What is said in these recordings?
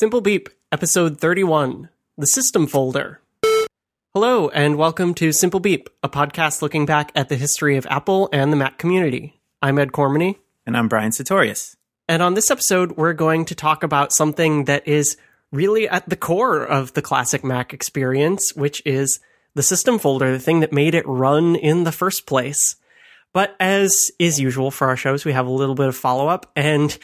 Simple Beep, episode 31, the system folder. Hello, and welcome to Simple Beep, a podcast looking back at the history of Apple and the Mac community. I'm Ed Cormany. And I'm Brian Sartorius. And on this episode, we're going to talk about something that is really at the core of the classic Mac experience, which is the system folder, the thing that made it run in the first place. But as is usual for our shows, we have a little bit of follow up and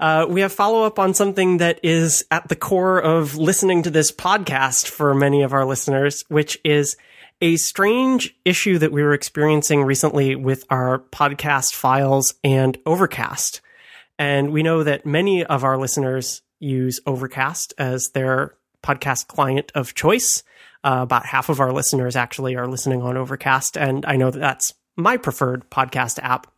uh, we have follow up on something that is at the core of listening to this podcast for many of our listeners, which is a strange issue that we were experiencing recently with our podcast files and Overcast. And we know that many of our listeners use Overcast as their podcast client of choice. Uh, about half of our listeners actually are listening on Overcast, and I know that that's my preferred podcast app.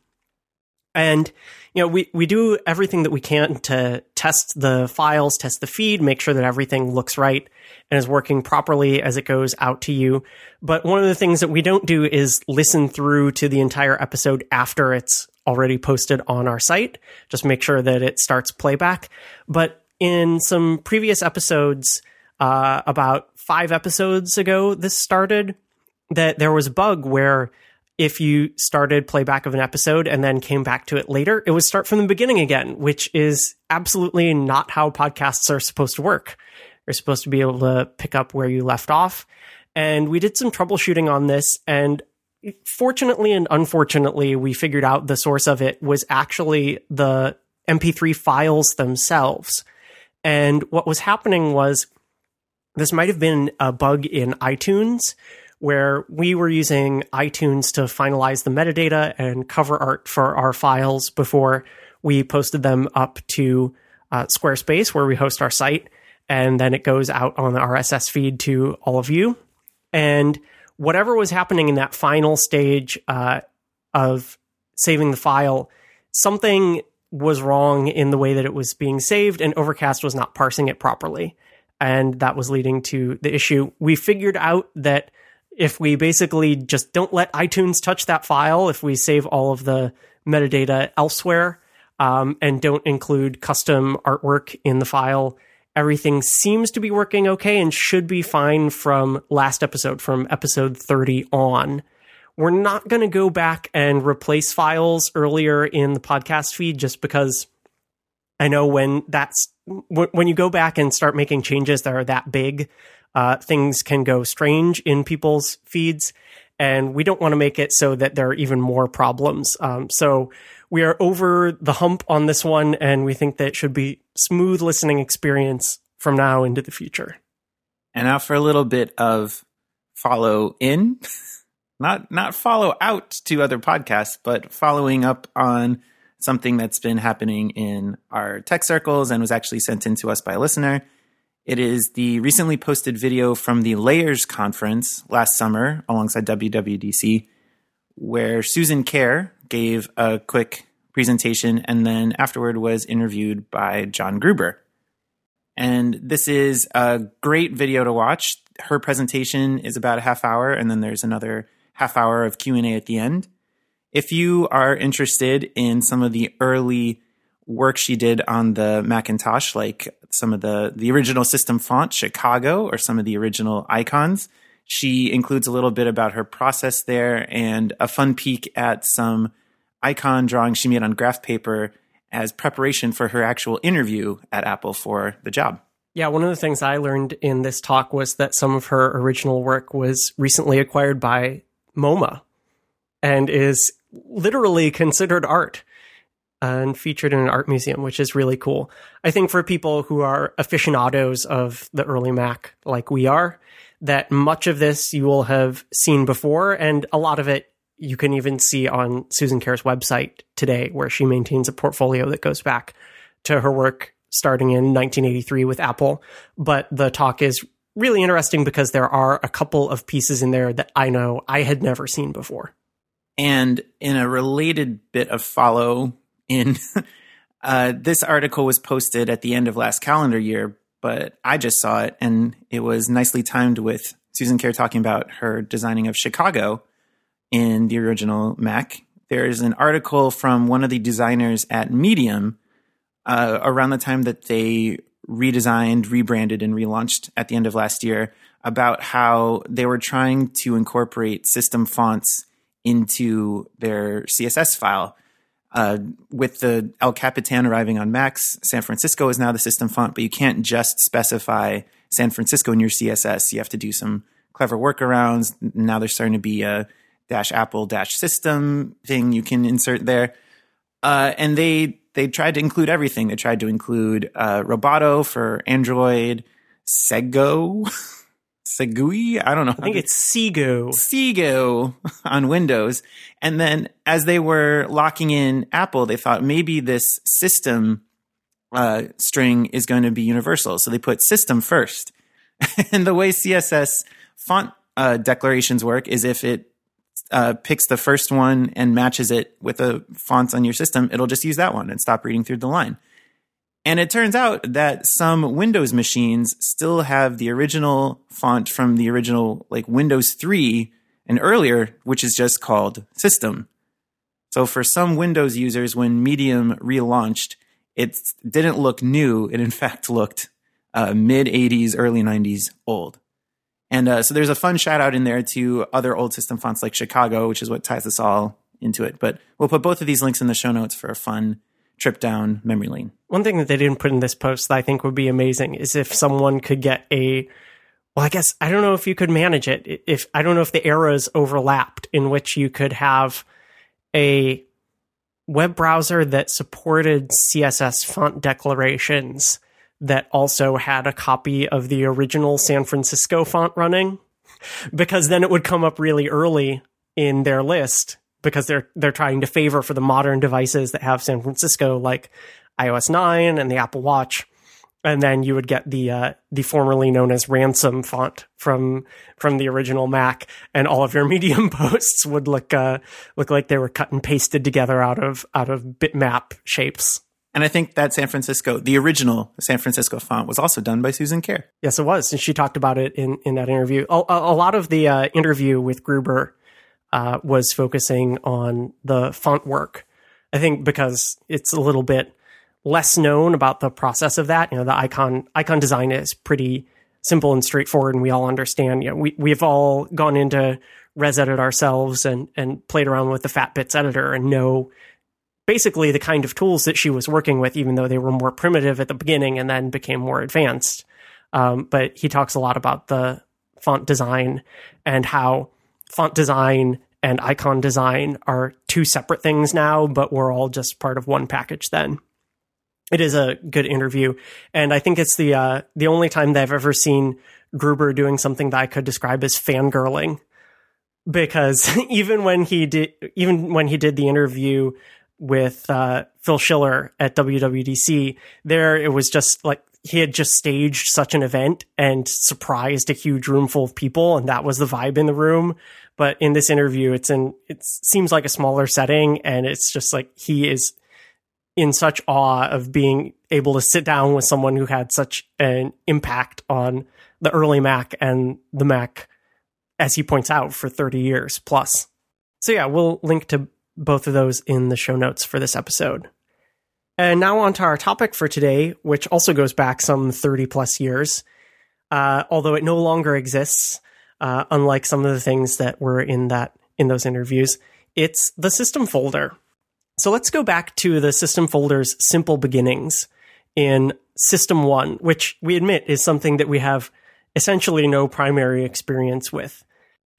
And you know, we we do everything that we can to test the files, test the feed, make sure that everything looks right and is working properly as it goes out to you. But one of the things that we don't do is listen through to the entire episode after it's already posted on our site. Just make sure that it starts playback. But in some previous episodes, uh, about five episodes ago, this started that there was a bug where if you started playback of an episode and then came back to it later, it would start from the beginning again, which is absolutely not how podcasts are supposed to work. You're supposed to be able to pick up where you left off. And we did some troubleshooting on this. And fortunately and unfortunately, we figured out the source of it was actually the MP3 files themselves. And what was happening was this might have been a bug in iTunes where we were using iTunes to finalize the metadata and cover art for our files before we posted them up to uh, Squarespace, where we host our site. And then it goes out on the RSS feed to all of you. And whatever was happening in that final stage uh, of saving the file, something was wrong in the way that it was being saved, and Overcast was not parsing it properly. And that was leading to the issue. We figured out that if we basically just don't let iTunes touch that file, if we save all of the metadata elsewhere um, and don't include custom artwork in the file, everything seems to be working okay and should be fine from last episode, from episode 30 on. We're not going to go back and replace files earlier in the podcast feed just because I know when that's when you go back and start making changes that are that big, uh, things can go strange in people's feeds, and we don't want to make it so that there are even more problems. Um, so we are over the hump on this one, and we think that it should be smooth listening experience from now into the future. And now for a little bit of follow in, not not follow out to other podcasts, but following up on something that's been happening in our tech circles and was actually sent in to us by a listener. It is the recently posted video from the Layers conference last summer alongside WWDC, where Susan Kare gave a quick presentation and then afterward was interviewed by John Gruber. And this is a great video to watch. Her presentation is about a half hour and then there's another half hour of Q&A at the end. If you are interested in some of the early work she did on the Macintosh, like some of the the original system font, Chicago, or some of the original icons. She includes a little bit about her process there and a fun peek at some icon drawings she made on graph paper as preparation for her actual interview at Apple for the job. Yeah, one of the things I learned in this talk was that some of her original work was recently acquired by MoMA and is literally considered art and featured in an art museum, which is really cool. I think for people who are aficionados of the early Mac, like we are, that much of this you will have seen before, and a lot of it you can even see on Susan Kare's website today, where she maintains a portfolio that goes back to her work starting in 1983 with Apple. But the talk is really interesting because there are a couple of pieces in there that I know I had never seen before. And in a related bit of follow in uh, this article was posted at the end of last calendar year, but I just saw it and it was nicely timed with Susan Kare talking about her designing of Chicago in the original Mac. There's an article from one of the designers at Medium uh, around the time that they redesigned, rebranded, and relaunched at the end of last year about how they were trying to incorporate system fonts into their CSS file. Uh, with the El Capitan arriving on Macs, San Francisco is now the system font, but you can't just specify San Francisco in your CSS. You have to do some clever workarounds. Now there's starting to be a dash Apple dash system thing you can insert there. Uh, and they they tried to include everything. They tried to include uh, Roboto for Android, Segoe, Segui. I don't know. I think it's Segoe. Segoe on Windows. And then as they were locking in Apple, they thought maybe this system uh, string is going to be universal. So they put system first. and the way CSS font uh, declarations work is if it uh, picks the first one and matches it with the fonts on your system, it'll just use that one and stop reading through the line. And it turns out that some Windows machines still have the original font from the original, like Windows 3 and earlier, which is just called System. So for some Windows users, when Medium relaunched, it didn't look new. It in fact looked uh, mid 80s, early 90s old. And uh, so there's a fun shout out in there to other old system fonts like Chicago, which is what ties us all into it. But we'll put both of these links in the show notes for a fun trip down memory lane. One thing that they didn't put in this post that I think would be amazing is if someone could get a well, I guess I don't know if you could manage it. If I don't know if the eras overlapped in which you could have a web browser that supported CSS font declarations that also had a copy of the original San Francisco font running because then it would come up really early in their list because they're they're trying to favor for the modern devices that have San Francisco like iOS 9 and the Apple Watch and then you would get the uh, the formerly known as ransom font from from the original Mac, and all of your Medium posts would look uh, look like they were cut and pasted together out of out of bitmap shapes. And I think that San Francisco, the original San Francisco font, was also done by Susan Kare. Yes, it was, and she talked about it in in that interview. A, a lot of the uh, interview with Gruber uh, was focusing on the font work. I think because it's a little bit less known about the process of that. You know, the icon icon design is pretty simple and straightforward, and we all understand. You know, we we've all gone into ResEdit ourselves and and played around with the FatBits editor and know basically the kind of tools that she was working with, even though they were more primitive at the beginning and then became more advanced. Um, but he talks a lot about the font design and how font design and icon design are two separate things now, but we're all just part of one package then. It is a good interview, and I think it's the uh, the only time that I've ever seen Gruber doing something that I could describe as fangirling. Because even when he did, even when he did the interview with uh, Phil Schiller at WWDC, there it was just like he had just staged such an event and surprised a huge room full of people, and that was the vibe in the room. But in this interview, it's in it seems like a smaller setting, and it's just like he is in such awe of being able to sit down with someone who had such an impact on the early Mac and the Mac, as he points out, for 30 years plus. So yeah, we'll link to both of those in the show notes for this episode. And now on to our topic for today, which also goes back some 30 plus years, uh, although it no longer exists, uh, unlike some of the things that were in that in those interviews. It's the system folder. So let's go back to the system folder's simple beginnings in System 1, which we admit is something that we have essentially no primary experience with.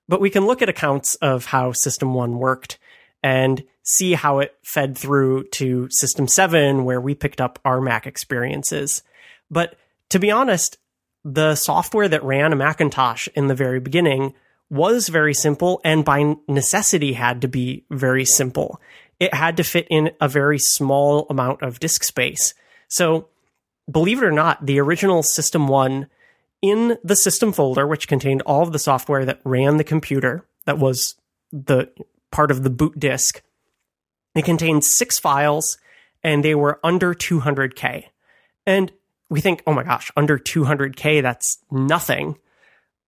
But we can look at accounts of how System 1 worked and see how it fed through to System 7, where we picked up our Mac experiences. But to be honest, the software that ran a Macintosh in the very beginning was very simple and by necessity had to be very simple. It had to fit in a very small amount of disk space. So, believe it or not, the original System 1 in the system folder, which contained all of the software that ran the computer, that was the part of the boot disk. It contained six files and they were under 200K. And we think, oh my gosh, under 200K, that's nothing.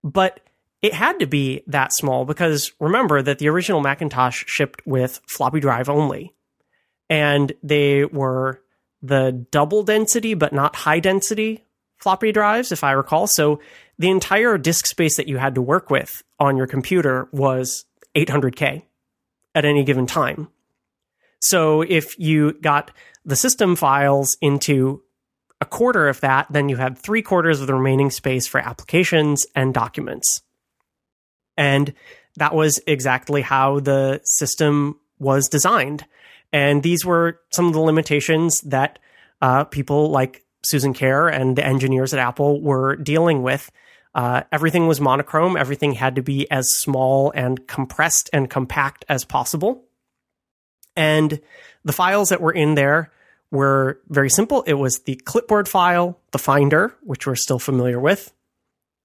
But it had to be that small because remember that the original Macintosh shipped with floppy drive only. And they were the double density, but not high density floppy drives, if I recall. So the entire disk space that you had to work with on your computer was 800K at any given time. So if you got the system files into a quarter of that, then you had three quarters of the remaining space for applications and documents. And that was exactly how the system was designed. And these were some of the limitations that uh, people like Susan Kare and the engineers at Apple were dealing with. Uh, everything was monochrome. Everything had to be as small and compressed and compact as possible. And the files that were in there were very simple. It was the clipboard file, the Finder, which we're still familiar with,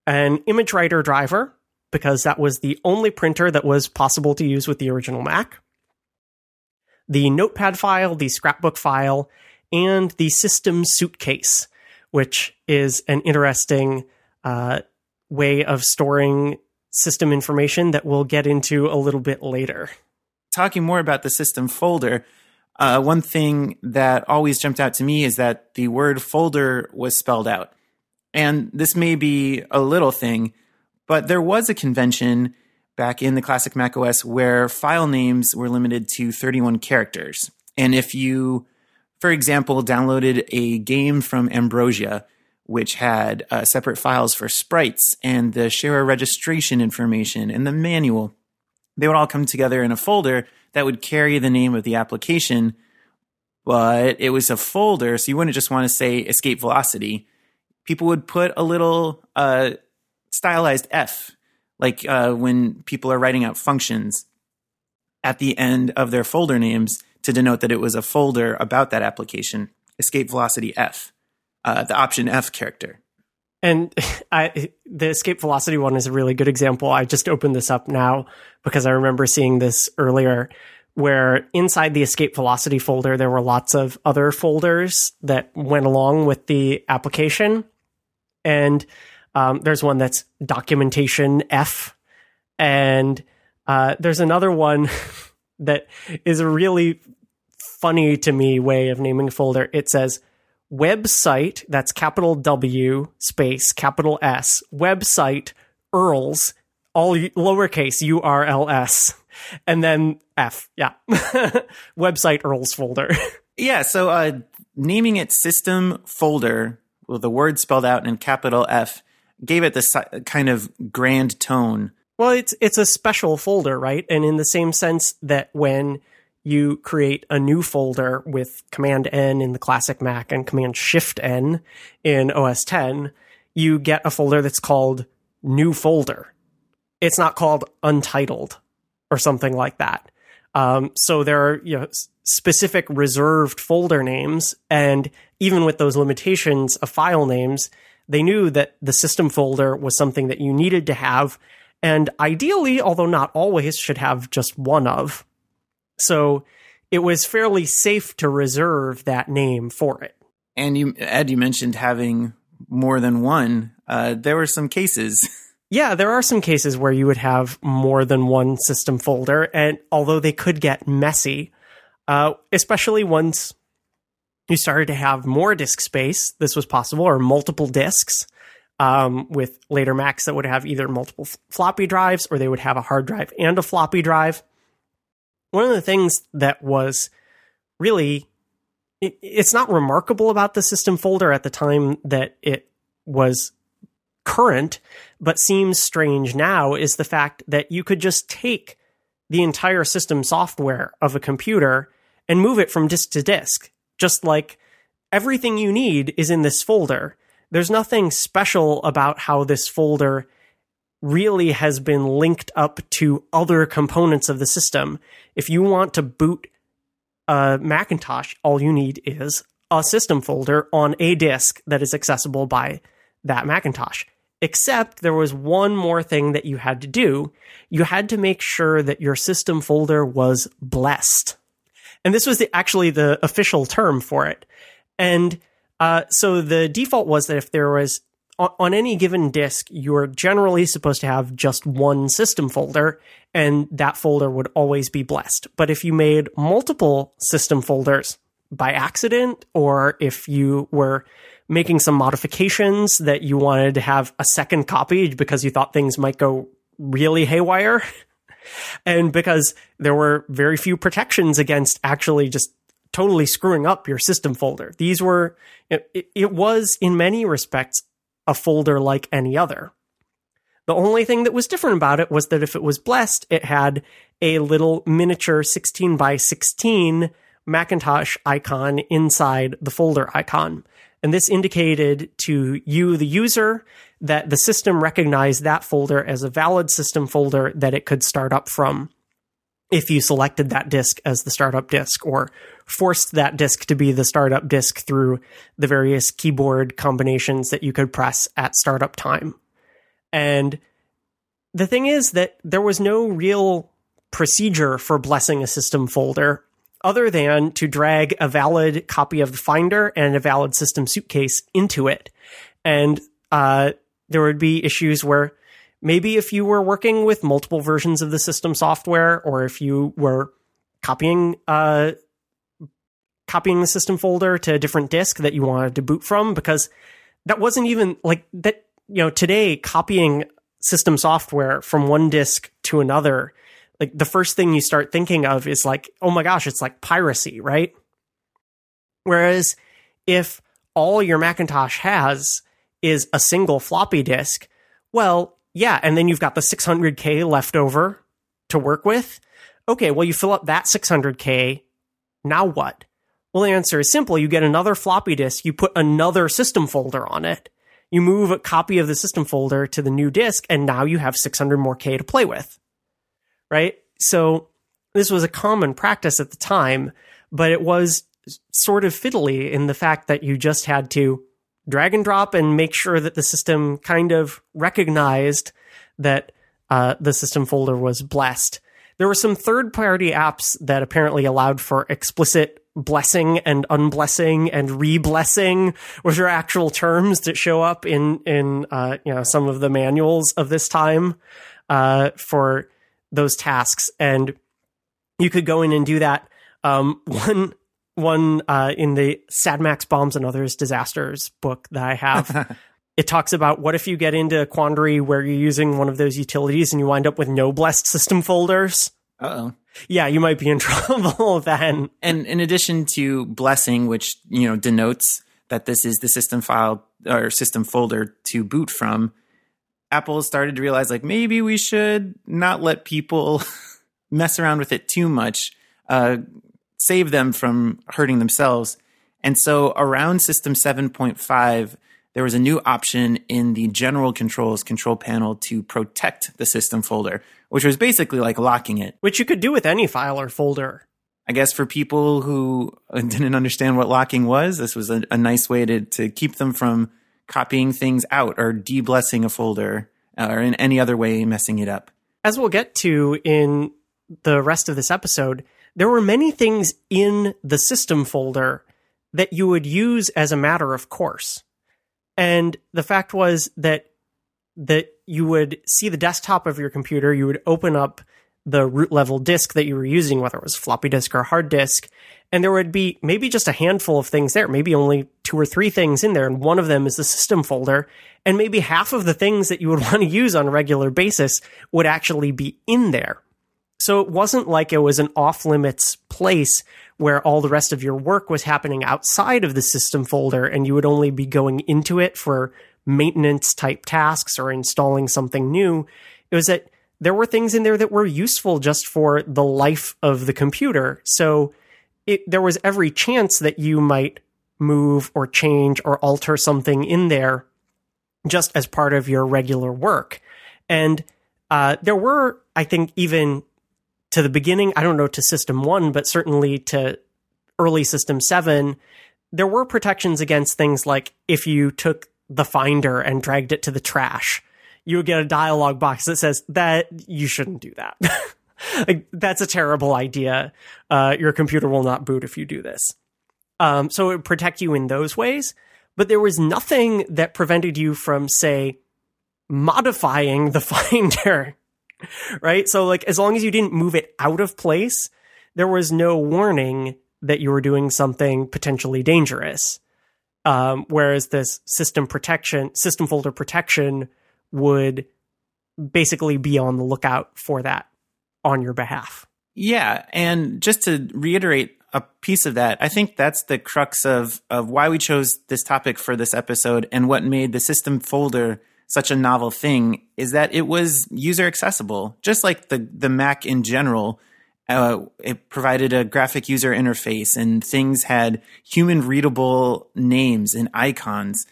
an ImageWriter driver, because that was the only printer that was possible to use with the original Mac, the notepad file, the scrapbook file, and the system suitcase, which is an interesting uh, way of storing system information that we'll get into a little bit later. Talking more about the system folder, uh, one thing that always jumped out to me is that the word folder was spelled out. And this may be a little thing, but there was a convention back in the classic Mac OS where file names were limited to 31 characters. And if you, for example, downloaded a game from Ambrosia, which had uh, separate files for sprites and the share registration information and the manual, they would all come together in a folder that would carry the name of the application, but it was a folder, so you wouldn't just want to say escape velocity. People would put a little uh, stylized F, like uh, when people are writing out functions at the end of their folder names to denote that it was a folder about that application. Escape velocity F, uh, the option F character. And I, the escape velocity one is a really good example. I just opened this up now because I remember seeing this earlier where inside the escape velocity folder, there were lots of other folders that went along with the application. And um, there's one that's documentation F. And uh, there's another one that is a really funny to me way of naming a folder. It says website, that's capital W space capital S, website URLs, all lowercase U R L S, and then F. Yeah. website URLs folder. yeah. So uh, naming it system folder with the word spelled out in capital F gave it this kind of grand tone. Well, it's it's a special folder, right? And in the same sense that when you create a new folder with Command N in the classic Mac and Command Shift N in OS 10, you get a folder that's called new folder. It's not called untitled or something like that. Um, so there are you know specific reserved folder names, and even with those limitations of file names, they knew that the system folder was something that you needed to have, and ideally, although not always, should have just one of. So it was fairly safe to reserve that name for it. And you, Ed, you mentioned having more than one. Uh, there were some cases. Yeah, there are some cases where you would have more than one system folder, and although they could get messy, uh, especially once you started to have more disk space, this was possible, or multiple disks. Um, with later Macs that would have either multiple f- floppy drives or they would have a hard drive and a floppy drive one of the things that was really it, it's not remarkable about the system folder at the time that it was current, but seems strange now is the fact that you could just take the entire system software of a computer and move it from disk to disk. Just like everything you need is in this folder. There's nothing special about how this folder really has been linked up to other components of the system. If you want to boot a Macintosh, all you need is a system folder on a disk that is accessible by that Macintosh. Except there was one more thing that you had to do. You had to make sure that your system folder was blessed. And this was the, actually the official term for it. And uh, so the default was that if there was on any given disk, you're generally supposed to have just one system folder, and that folder would always be blessed. But if you made multiple system folders by accident, or if you were making some modifications that you wanted to have a second copy because you thought things might go really haywire. and because there were very few protections against actually just totally screwing up your system folder. These were, it, it was in many respects a folder like any other. The only thing that was different about it was that if it was blessed, it had a little miniature 16 by 16 Macintosh icon inside the folder icon. And this indicated to you, the user, that the system recognized that folder as a valid system folder that it could start up from if you selected that disk as the startup disk or forced that disk to be the startup disk through the various keyboard combinations that you could press at startup time. And the thing is that there was no real procedure for blessing a system folder other than to drag a valid copy of the Finder and a valid system suitcase into it. And uh, there would be issues where maybe if you were working with multiple versions of the system software, or if you were copying uh, copying the system folder to a different disk that you wanted to boot from, because that wasn't even like that. You know, today copying system software from one disk to another like the first thing you start thinking of is like, oh my gosh, it's like piracy, right? Whereas if all your Macintosh has is a single floppy disk, well, yeah, and then you've got the 600K left over to work with. Okay, well, you fill up that 600K. Now what? Well, the answer is simple. You get another floppy disk, you put another system folder on it. You move a copy of the system folder to the new disk, and now you have 600 more K to play with right? So this was a common practice at the time, but it was sort of fiddly in the fact that you just had to drag and drop and make sure that the system kind of recognized that uh, the system folder was blessed. There were some third party apps that apparently allowed for explicit blessing and unblessing and re-blessing, which are actual terms that show up in in uh, you know some of the manuals of this time uh, for those tasks, and you could go in and do that. Um, one one uh, in the Sad Macs Bombs and Others Disasters book that I have. it talks about what if you get into a quandary where you're using one of those utilities and you wind up with no blessed system folders. Oh. Yeah, you might be in trouble then. And in addition to blessing, which you know denotes that this is the system file or system folder to boot from, Apple started to realize like maybe we should not let people mess around with it too much, uh, save them from hurting themselves. And so around System 7.5, there was a new option in the general controls control panel to protect the system folder, which was basically like locking it. Which you could do with any file or folder. I guess for people who didn't understand what locking was, this was a, a nice way to, to keep them from copying things out or deblessing a folder uh, or in any other way messing it up. As we'll get to in the rest of this episode, there were many things in the system folder that you would use as a matter of course. And the fact was that that you would see the desktop of your computer, you would open up the root level disk that you were using, whether it was floppy disk or hard disk, and there would be maybe just a handful of things there, maybe only two or three things in there, and one of them is the system folder, and maybe half of the things that you would want to use on a regular basis would actually be in there. So it wasn't like it was an off limits place where all the rest of your work was happening outside of the system folder and you would only be going into it for maintenance type tasks or installing something new. It was that there were things in there that were useful just for the life of the computer. So it, there was every chance that you might move or change or alter something in there just as part of your regular work. And uh, there were, I think, even to the beginning, I don't know to System 1, but certainly to early System 7, there were protections against things like if you took the Finder and dragged it to the trash, you would get a dialog box that says that you shouldn't do that. like, that's a terrible idea. Uh, your computer will not boot if you do this. Um, so it would protect you in those ways, but there was nothing that prevented you from, say, modifying the Finder, right? So, like, as long as you didn't move it out of place, there was no warning that you were doing something potentially dangerous. Um, whereas this system protection, system folder protection would basically be on the lookout for that on your behalf. Yeah, and just to reiterate a piece of that, I think that's the crux of of why we chose this topic for this episode and what made the system folder such a novel thing is that it was user accessible, just like the the Mac in general. Uh, it provided a graphic user interface, and things had human readable names and icons.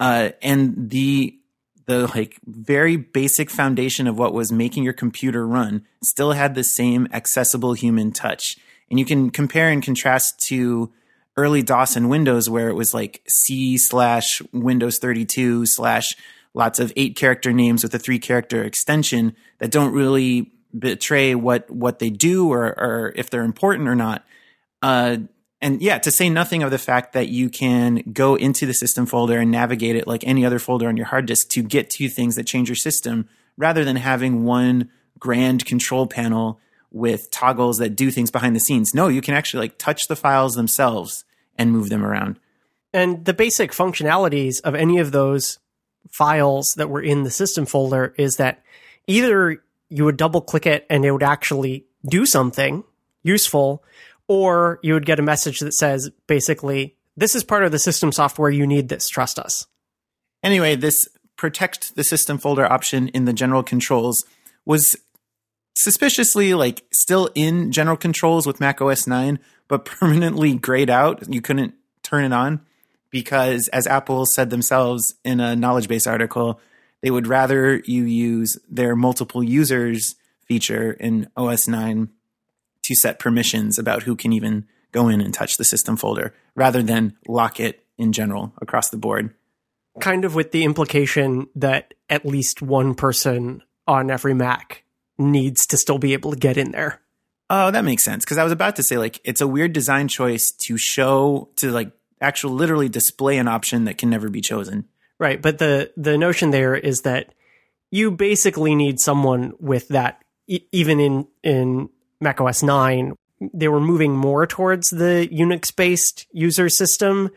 Uh, and the the like very basic foundation of what was making your computer run still had the same accessible human touch. And you can compare and contrast to early DOS and Windows where it was like C slash Windows 32 slash lots of eight character names with a three character extension that don't really betray what what they do or, or if they're important or not. Uh, and yeah, to say nothing of the fact that you can go into the system folder and navigate it like any other folder on your hard disk to get to things that change your system rather than having one grand control panel with toggles that do things behind the scenes. No, you can actually like touch the files themselves and move them around. And the basic functionalities of any of those files that were in the system folder is that either you would double click it and it would actually do something useful, or you would get a message that says basically, this is part of the system software. You need this. Trust us. Anyway, this protect the system folder option in the general controls was suspiciously like still in general controls with Mac OS 9, but permanently grayed out. You couldn't turn it on because, as Apple said themselves in a knowledge base article, they would rather you use their multiple users feature in OS 9 to set permissions about who can even go in and touch the system folder rather than lock it in general across the board. Kind of with the implication that at least one person on every Mac needs to still be able to get in there. Oh, that makes sense. Because I was about to say, like, it's a weird design choice to show, to like actual literally display an option that can never be chosen. Right. But the, the notion there is that you basically need someone with that, e- even in, in Mac OS 9, they were moving more towards the Unix based user system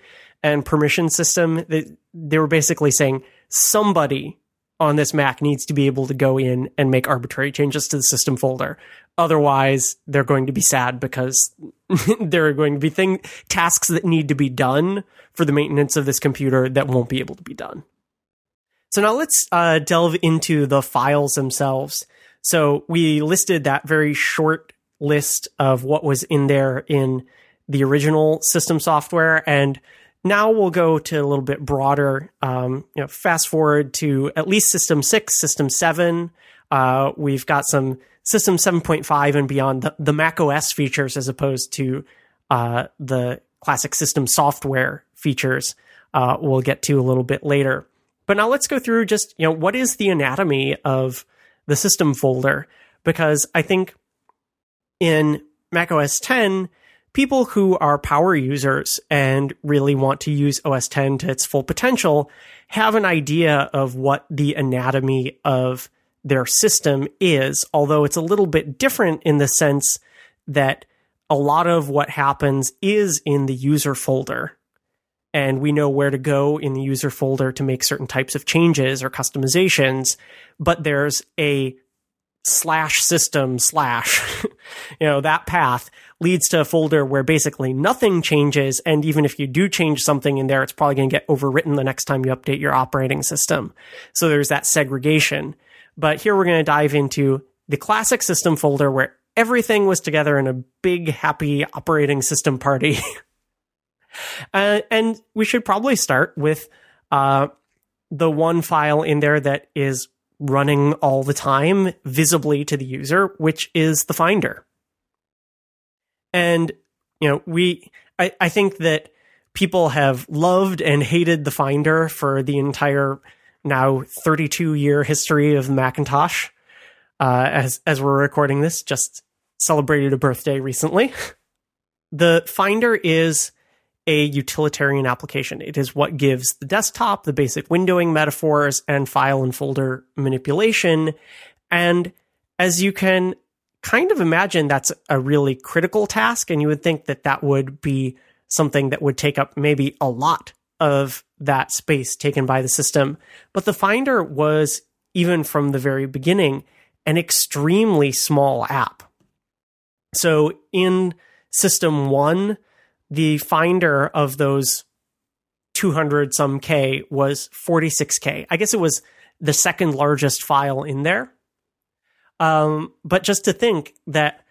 and permission system. They, they were basically saying somebody on this Mac needs to be able to go in and make arbitrary changes to the system folder. Otherwise, they're going to be sad because there are going to be thing tasks that need to be done for the maintenance of this computer that won't be able to be done. So now let's uh, delve into the files themselves. So we listed that very short list of what was in there in the original system software, and now we'll go to a little bit broader. Um, you know, fast forward to at least System Six, System Seven. Uh, we've got some System 7.5 and beyond, the, the Mac OS features as opposed to uh, the classic system software features. Uh, we'll get to a little bit later. But now let's go through just you know what is the anatomy of the system folder because I think in Mac OS 10 people who are power users and really want to use OS 10 to its full potential have an idea of what the anatomy of their system is, although it's a little bit different in the sense that a lot of what happens is in the user folder. And we know where to go in the user folder to make certain types of changes or customizations, but there's a slash system slash, you know, that path leads to a folder where basically nothing changes. And even if you do change something in there, it's probably going to get overwritten the next time you update your operating system. So there's that segregation. But here we're going to dive into the classic system folder where everything was together in a big, happy operating system party. uh, and we should probably start with uh, the one file in there that is running all the time visibly to the user, which is the Finder. And, you know, we, I, I think that people have loved and hated the Finder for the entire now 32 year history of Macintosh. Uh, as as we're recording this, just celebrated a birthday recently. the Finder is a utilitarian application. It is what gives the desktop the basic windowing metaphors and file and folder manipulation. And as you can kind of imagine, that's a really critical task. And you would think that that would be something that would take up maybe a lot of that space taken by the system. But the Finder was, even from the very beginning, an extremely small app. So in System 1, the Finder of those 200 some K was 46K. I guess it was the second largest file in there. Um, but just to think that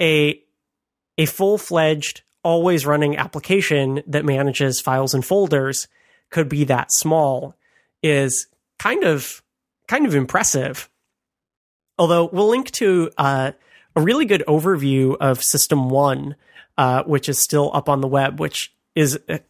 a a full fledged, always running application that manages files and folders could be that small is kind of kind of impressive. Although we'll link to uh, a really good overview of System One, uh, which is still up on the web, which is a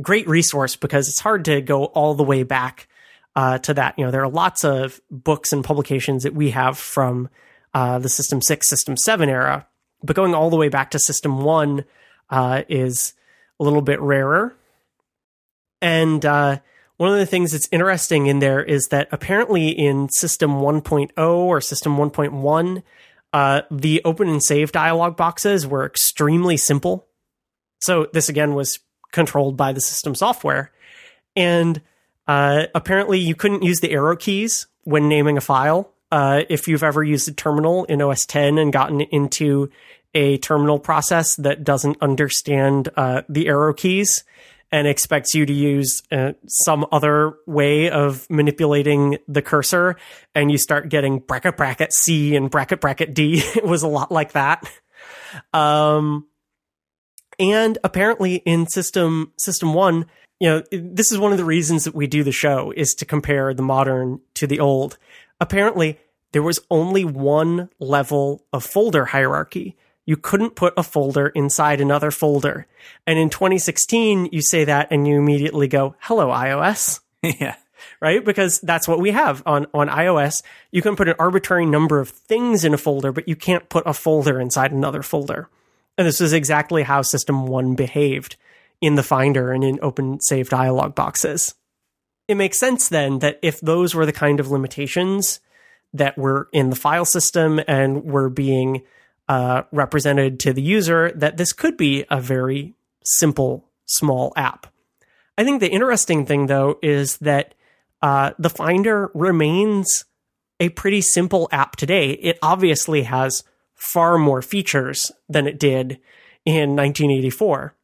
great resource because it's hard to go all the way back uh, to that. You know, there are lots of books and publications that we have from uh, the System Six, System Seven era, but going all the way back to System One uh, is a little bit rarer. And uh, one of the things that's interesting in there is that apparently in System 1.0 or System 1.1, uh, the open and save dialog boxes were extremely simple. So this again was controlled by the system software. And uh, apparently you couldn't use the arrow keys when naming a file. Uh, if you've ever used a terminal in OS 10 and gotten into a terminal process that doesn't understand uh, the arrow keys and expects you to use uh, some other way of manipulating the cursor, and you start getting bracket bracket C and bracket bracket D. it was a lot like that. Um, and apparently in system system one, you know, this is one of the reasons that we do the show is to compare the modern to the old. Apparently, there was only one level of folder hierarchy you couldn't put a folder inside another folder. And in 2016, you say that and you immediately go, hello, iOS. yeah. Right? Because that's what we have on, on iOS. You can put an arbitrary number of things in a folder, but you can't put a folder inside another folder. And this is exactly how System 1 behaved in the Finder and in open save dialog boxes. It makes sense then that if those were the kind of limitations that were in the file system and were being uh, represented to the user that this could be a very simple, small app. I think the interesting thing, though, is that uh, the Finder remains a pretty simple app today. It obviously has far more features than it did in 1984.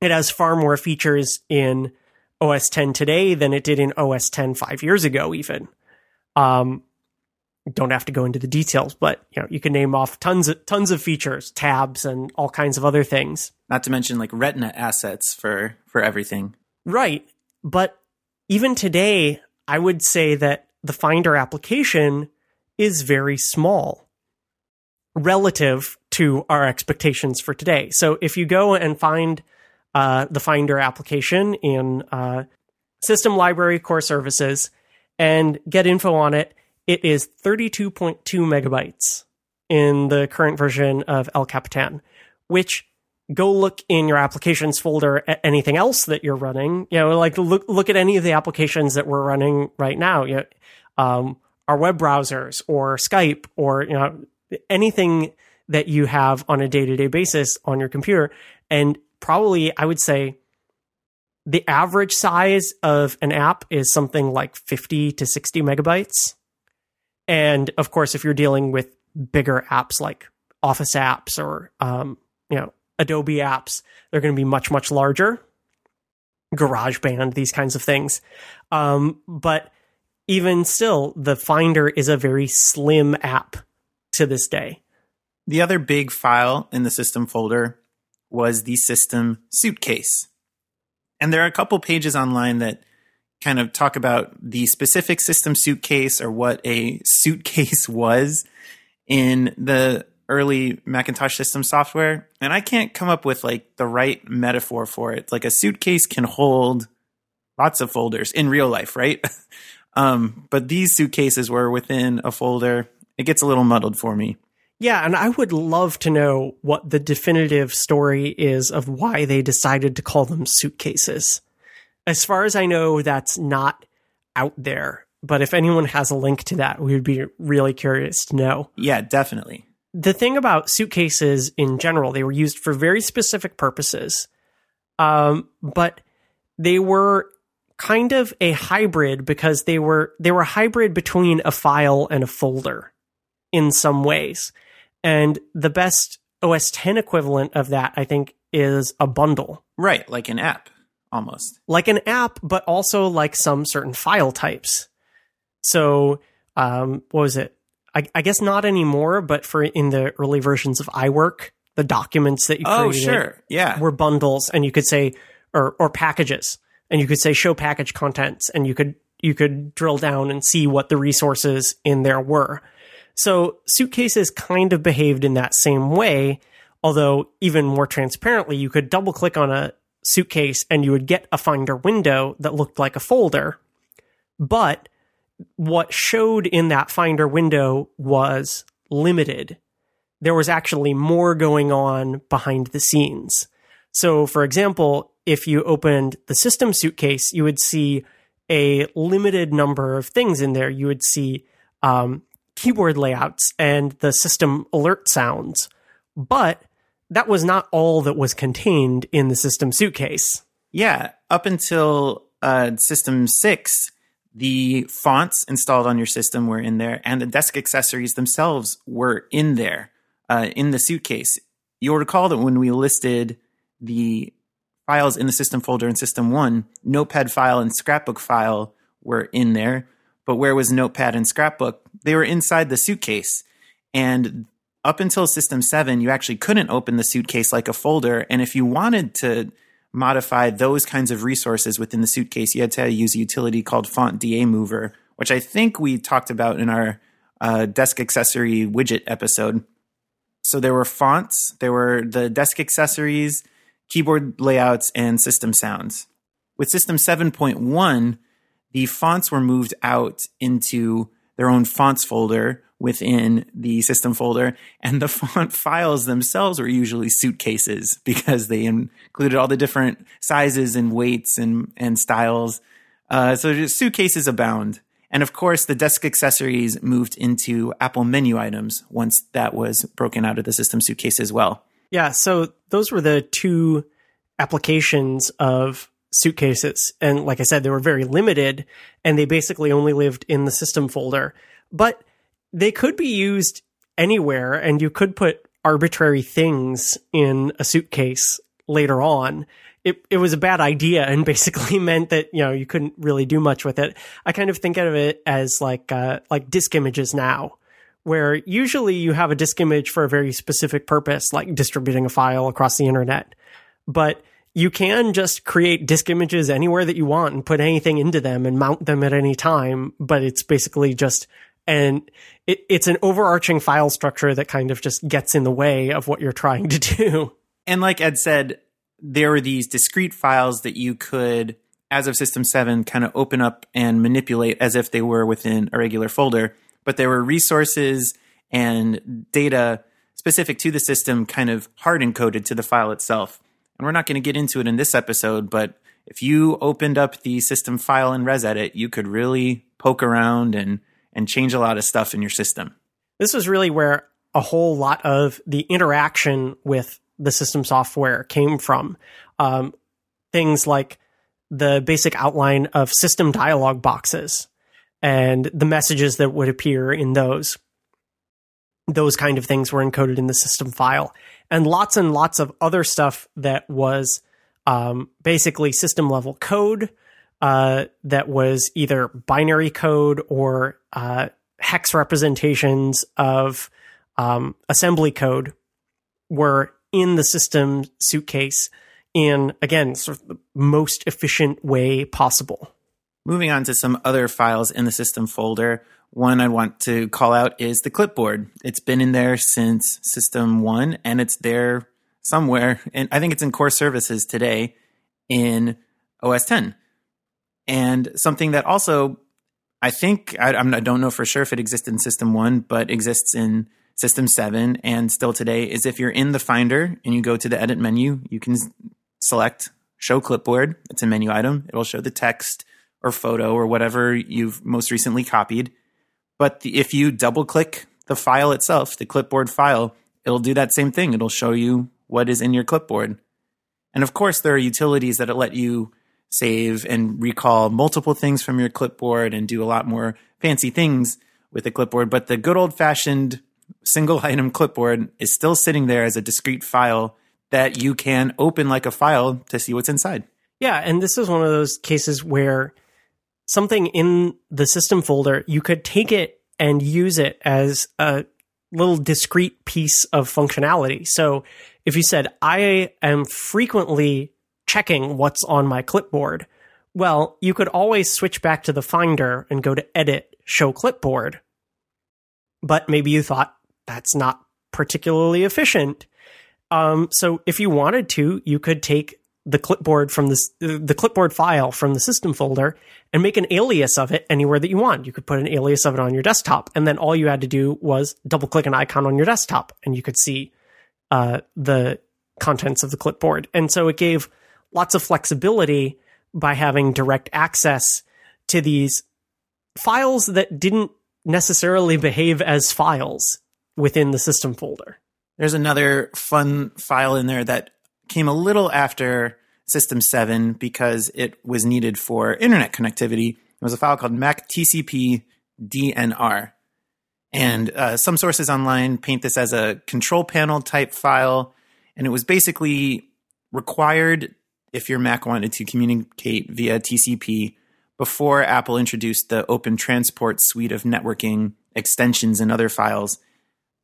It has far more features in OS 10 today than it did in OS 10 five years ago, even. Um, don't have to go into the details, but you know, you can name off tons of tons of features, tabs and all kinds of other things. Not to mention like retina assets for for everything. Right. But even today, I would say that the Finder application is very small relative to our expectations for today. So if you go and find uh, the Finder application in uh, System Library Core Services and get info on it, it is 32.2 megabytes in the current version of El Capitan, which go look in your applications folder at anything else that you're running. You know, like look look at any of the applications that we're running right now. You know, um, our web browsers or Skype or you know anything that you have on a day to day basis on your computer, and probably I would say the average size of an app is something like 50 to 60 megabytes. And of course, if you're dealing with bigger apps like Office apps or um, you know Adobe apps, they're going to be much much larger. GarageBand, these kinds of things. Um, but even still, the Finder is a very slim app to this day. The other big file in the system folder was the system suitcase. And there are a couple pages online that kind of talk about the specific system suitcase or what a suitcase was in the early Macintosh system software. And I can't come up with like the right metaphor for it. Like a suitcase can hold lots of folders in real life, right? um, but these suitcases were within a folder. It gets a little muddled for me. Yeah, and I would love to know what the definitive story is of why they decided to call them suitcases as far as I know, that's not out there. But if anyone has a link to that, we would be really curious to know. Yeah, definitely. The thing about suitcases in general, they were used for very specific purposes. Um, but they were kind of a hybrid because they were they were a hybrid between a file and a folder in some ways. And the best OS 10 equivalent of that I think is a bundle. Right, like an app almost. Like an app but also like some certain file types. So, um what was it? I, I guess not anymore, but for in the early versions of iWork, the documents that you Oh, created sure. Yeah. were bundles and you could say or or packages and you could say show package contents and you could you could drill down and see what the resources in there were. So suitcases kind of behaved in that same way, although even more transparently, you could double click on a suitcase and you would get a finder window that looked like a folder. But what showed in that finder window was limited. There was actually more going on behind the scenes. So, for example, if you opened the system suitcase, you would see a limited number of things in there. You would see um, keyboard layouts and the system alert sounds. But that was not all that was contained in the system suitcase. Yeah, up until uh, System 6, the fonts installed on your system were in there, and the desk accessories themselves were in there uh, in the suitcase. You'll recall that when we listed the files in the system folder in System 1, Notepad file and Scrapbook file were in there. But where was Notepad and Scrapbook? They were inside the suitcase. And up until System 7, you actually couldn't open the suitcase like a folder. And if you wanted to modify those kinds of resources within the suitcase, you had to use a utility called Font DA Mover, which I think we talked about in our uh, desk accessory widget episode. So there were fonts, there were the desk accessories, keyboard layouts, and system sounds. With System 7.1, the fonts were moved out into their own fonts folder within the system folder, and the font files themselves were usually suitcases because they included all the different sizes and weights and, and styles. Uh, so just suitcases abound. And of course, the desk accessories moved into Apple menu items once that was broken out of the system suitcase as well. Yeah, so those were the two applications of suitcases. And like I said, they were very limited and they basically only lived in the system folder. But they could be used anywhere and you could put arbitrary things in a suitcase later on. It it was a bad idea and basically meant that you know you couldn't really do much with it. I kind of think of it as like uh, like disk images now, where usually you have a disk image for a very specific purpose, like distributing a file across the internet, but you can just create disk images anywhere that you want and put anything into them and mount them at any time. But it's basically just and it, it's an overarching file structure that kind of just gets in the way of what you're trying to do. And like Ed said, there were these discrete files that you could, as of System 7, kind of open up and manipulate as if they were within a regular folder. But there were resources and data specific to the system kind of hard encoded to the file itself. And we're not going to get into it in this episode, but if you opened up the system file in ResEdit, you could really poke around and, and change a lot of stuff in your system. This was really where a whole lot of the interaction with the system software came from. Um, things like the basic outline of system dialog boxes and the messages that would appear in those. Those kind of things were encoded in the system file, and lots and lots of other stuff that was um, basically system level code uh, that was either binary code or uh, hex representations of um, assembly code were in the system suitcase in again sort of the most efficient way possible. Moving on to some other files in the system folder, one I want to call out is the clipboard. It's been in there since System 1 and it's there somewhere, and I think it's in core services today in OS 10. And something that also I think I, I don't know for sure if it existed in System 1, but exists in System 7 and still today is if you're in the Finder and you go to the edit menu, you can select show clipboard. It's a menu item. It'll show the text or photo or whatever you've most recently copied. But the, if you double click the file itself, the clipboard file, it'll do that same thing. It'll show you what is in your clipboard. And of course, there are utilities that let you save and recall multiple things from your clipboard and do a lot more fancy things with a clipboard. But the good old fashioned single item clipboard is still sitting there as a discrete file that you can open like a file to see what's inside. Yeah, and this is one of those cases where something in the system folder, you could take it and use it as a little discrete piece of functionality. So if you said, I am frequently checking what's on my clipboard, well, you could always switch back to the Finder and go to Edit, Show Clipboard. But maybe you thought that's not particularly efficient. Um, so if you wanted to, you could take the clipboard from the clipboard file from the system folder and make an alias of it anywhere that you want. You could put an alias of it on your desktop, and then all you had to do was double click an icon on your desktop, and you could see uh, the contents of the clipboard. And so it gave lots of flexibility by having direct access to these files that didn't necessarily behave as files within the system folder. There's another fun file in there that came a little after System 7 because it was needed for internet connectivity. It was a file called Mac TCP DNR. And uh, some sources online paint this as a control panel type file. And it was basically required if your Mac wanted to communicate via TCP before Apple introduced the Open Transport suite of networking extensions and other files.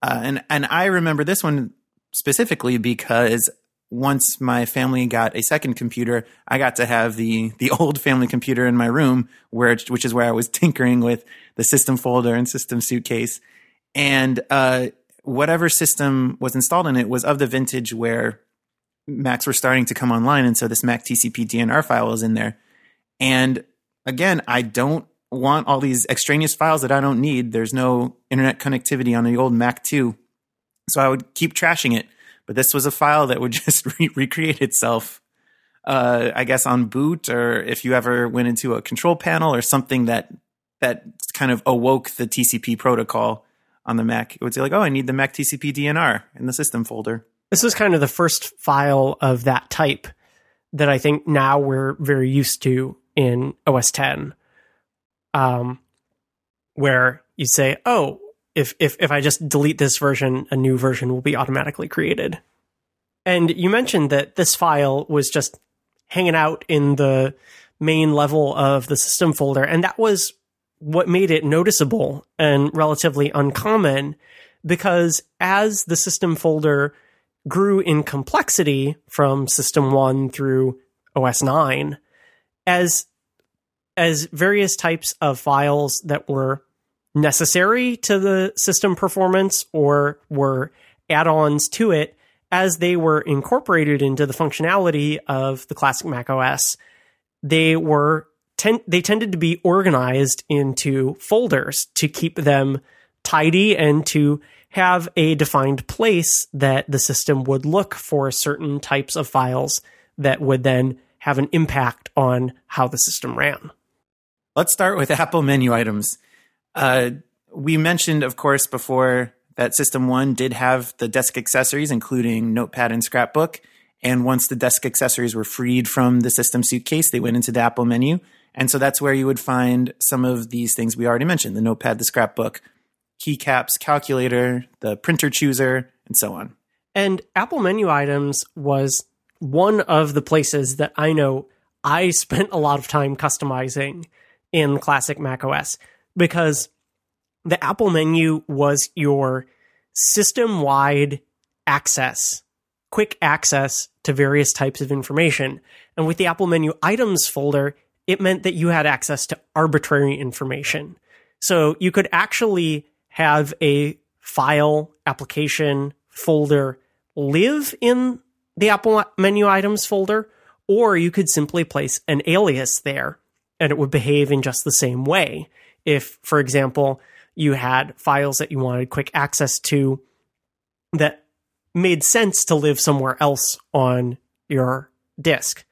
Uh, and and I remember this one specifically because once my family got a second computer, I got to have the the old family computer in my room, where which is where I was tinkering with the system folder and system suitcase, and uh, whatever system was installed in it was of the vintage where Macs were starting to come online, and so this Mac TCP DNR file was in there. And again, I don't want all these extraneous files that I don't need. There's no internet connectivity on the old Mac 2. So I would keep trashing it but this was a file that would just re- recreate itself. Uh, I guess on boot, or if you ever went into a control panel or something that that kind of awoke the TCP protocol on the Mac, it would say like, "Oh, I need the Mac TCP DNR in the system folder." This was kind of the first file of that type that I think now we're very used to in OS 10, um, where you say, "Oh, if if if I just delete this version, a new version will be automatically created. And you mentioned that this file was just hanging out in the main level of the system folder, and that was what made it noticeable and relatively uncommon because as the system folder grew in complexity from system 1 through OS 9 as as various types of files that were necessary to the system performance or were add-ons to it as they were incorporated into the functionality of the classic Mac OS. They were ten- they tended to be organized into folders to keep them tidy and to have a defined place that the system would look for certain types of files that would then have an impact on how the system ran. Let's start with Apple menu items. Uh, we mentioned, of course, before that System 1 did have the desk accessories, including Notepad and Scrapbook. And once the desk accessories were freed from the system suitcase, they went into the Apple menu. And so that's where you would find some of these things we already mentioned the Notepad, the Scrapbook, keycaps, calculator, the printer chooser, and so on. And Apple menu items was one of the places that I know I spent a lot of time customizing in classic Mac OS because the Apple menu was your system wide access, quick access to various types of information. And with the Apple menu items folder, it meant that you had access to arbitrary information. So you could actually have a file application folder live in the Apple menu items folder, or you could simply place an alias there and it would behave in just the same way if, for example, you had files that you wanted quick access to that made sense to live somewhere else on your disk.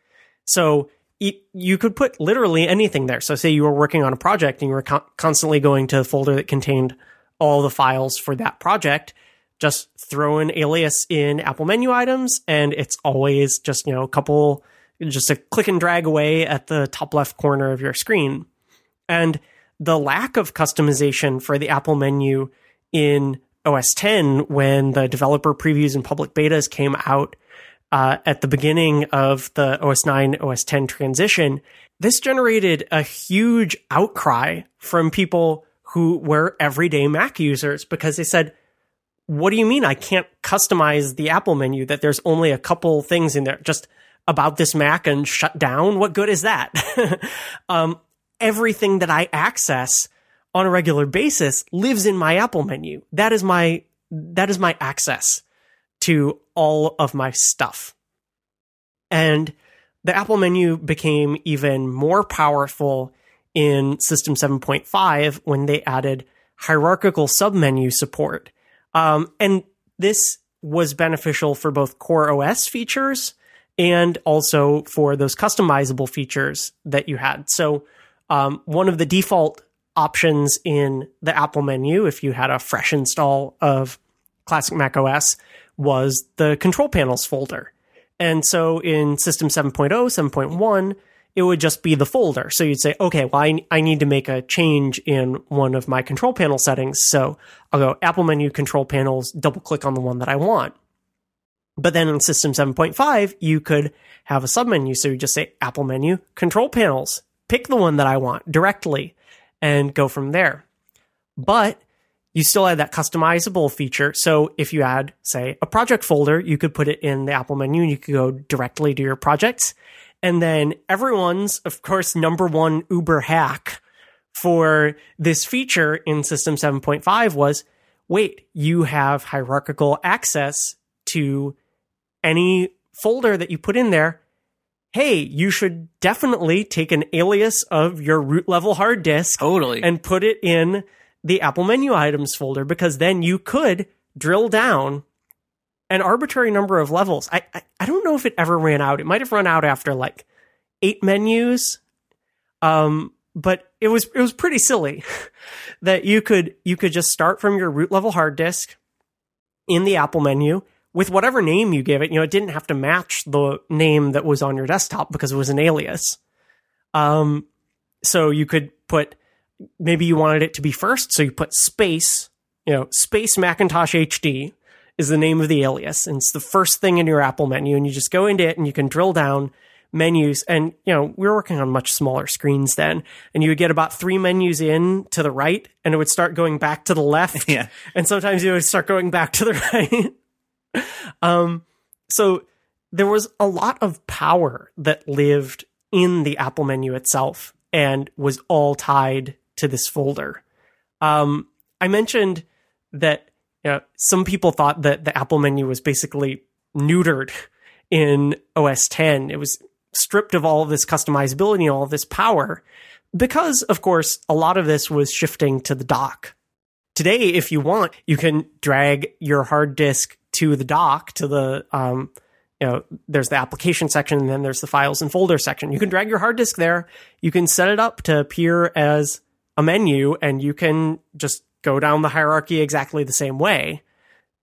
So you could put literally anything there. So say you were working on a project and you were constantly going to a folder that contained all the files for that project, just throw an alias in Apple menu items and it's always just, you know, a couple just a click and drag away at the top left corner of your screen. And the lack of customization for the Apple menu in OS 10 when the developer previews and public betas came out uh, at the beginning of the OS 9 OS 10 transition, this generated a huge outcry from people who were everyday Mac users because they said, What do you mean I can't customize the Apple menu? That there's only a couple things in there just about this Mac and shut down? What good is that? um, everything that I access on a regular basis lives in my Apple menu. That is my that is my access to all of my stuff. And the Apple menu became even more powerful in System 7.5 when they added hierarchical submenu support. Um, and this was beneficial for both Core OS features and also for those customizable features that you had. So, um, one of the default options in the Apple menu, if you had a fresh install of classic Mac OS, was the control panels folder. And so in System 7.0, 7.1, it would just be the folder. So you'd say, okay, well, I, I need to make a change in one of my control panel settings. So I'll go Apple menu control panels, double click on the one that I want. But then in System 7.5, you could have a submenu. So you just say Apple menu control panels, pick the one that I want directly and go from there. But you still had that customizable feature. So if you had, say, a project folder, you could put it in the Apple menu and you could go directly to your projects. And then everyone's, of course, number one Uber hack for this feature in System 7.5 was wait, you have hierarchical access to any folder that you put in there. Hey, you should definitely take an alias of your root level hard disk Totally. and put it in the Apple menu items folder because then you could drill down an arbitrary number of levels. I, I, I don't know if it ever ran out. It might have run out after like eight menus. Um, but it was it was pretty silly that you could you could just start from your root level hard disk in the Apple menu with whatever name you give it. You know, it didn't have to match the name that was on your desktop because it was an alias. Um, so you could put maybe you wanted it to be first, so you put space, you know, space Macintosh HD is the name of the alias, and it's the first thing in your Apple menu, and you just go into it and you can drill down menus. And you know we were working on much smaller screens then and you would get about three menus in to the right and it would start going back to the left. Yeah. and sometimes it would start going back to the right. Um so there was a lot of power that lived in the apple menu itself and was all tied to this folder. Um i mentioned that know, some people thought that the apple menu was basically neutered in OS 10. It was stripped of all of this customizability and all of this power because, of course, a lot of this was shifting to the dock. Today, if you want, you can drag your hard disk to the dock, to the, um, you know, there's the application section and then there's the files and folder section. You can drag your hard disk there. You can set it up to appear as a menu and you can just go down the hierarchy exactly the same way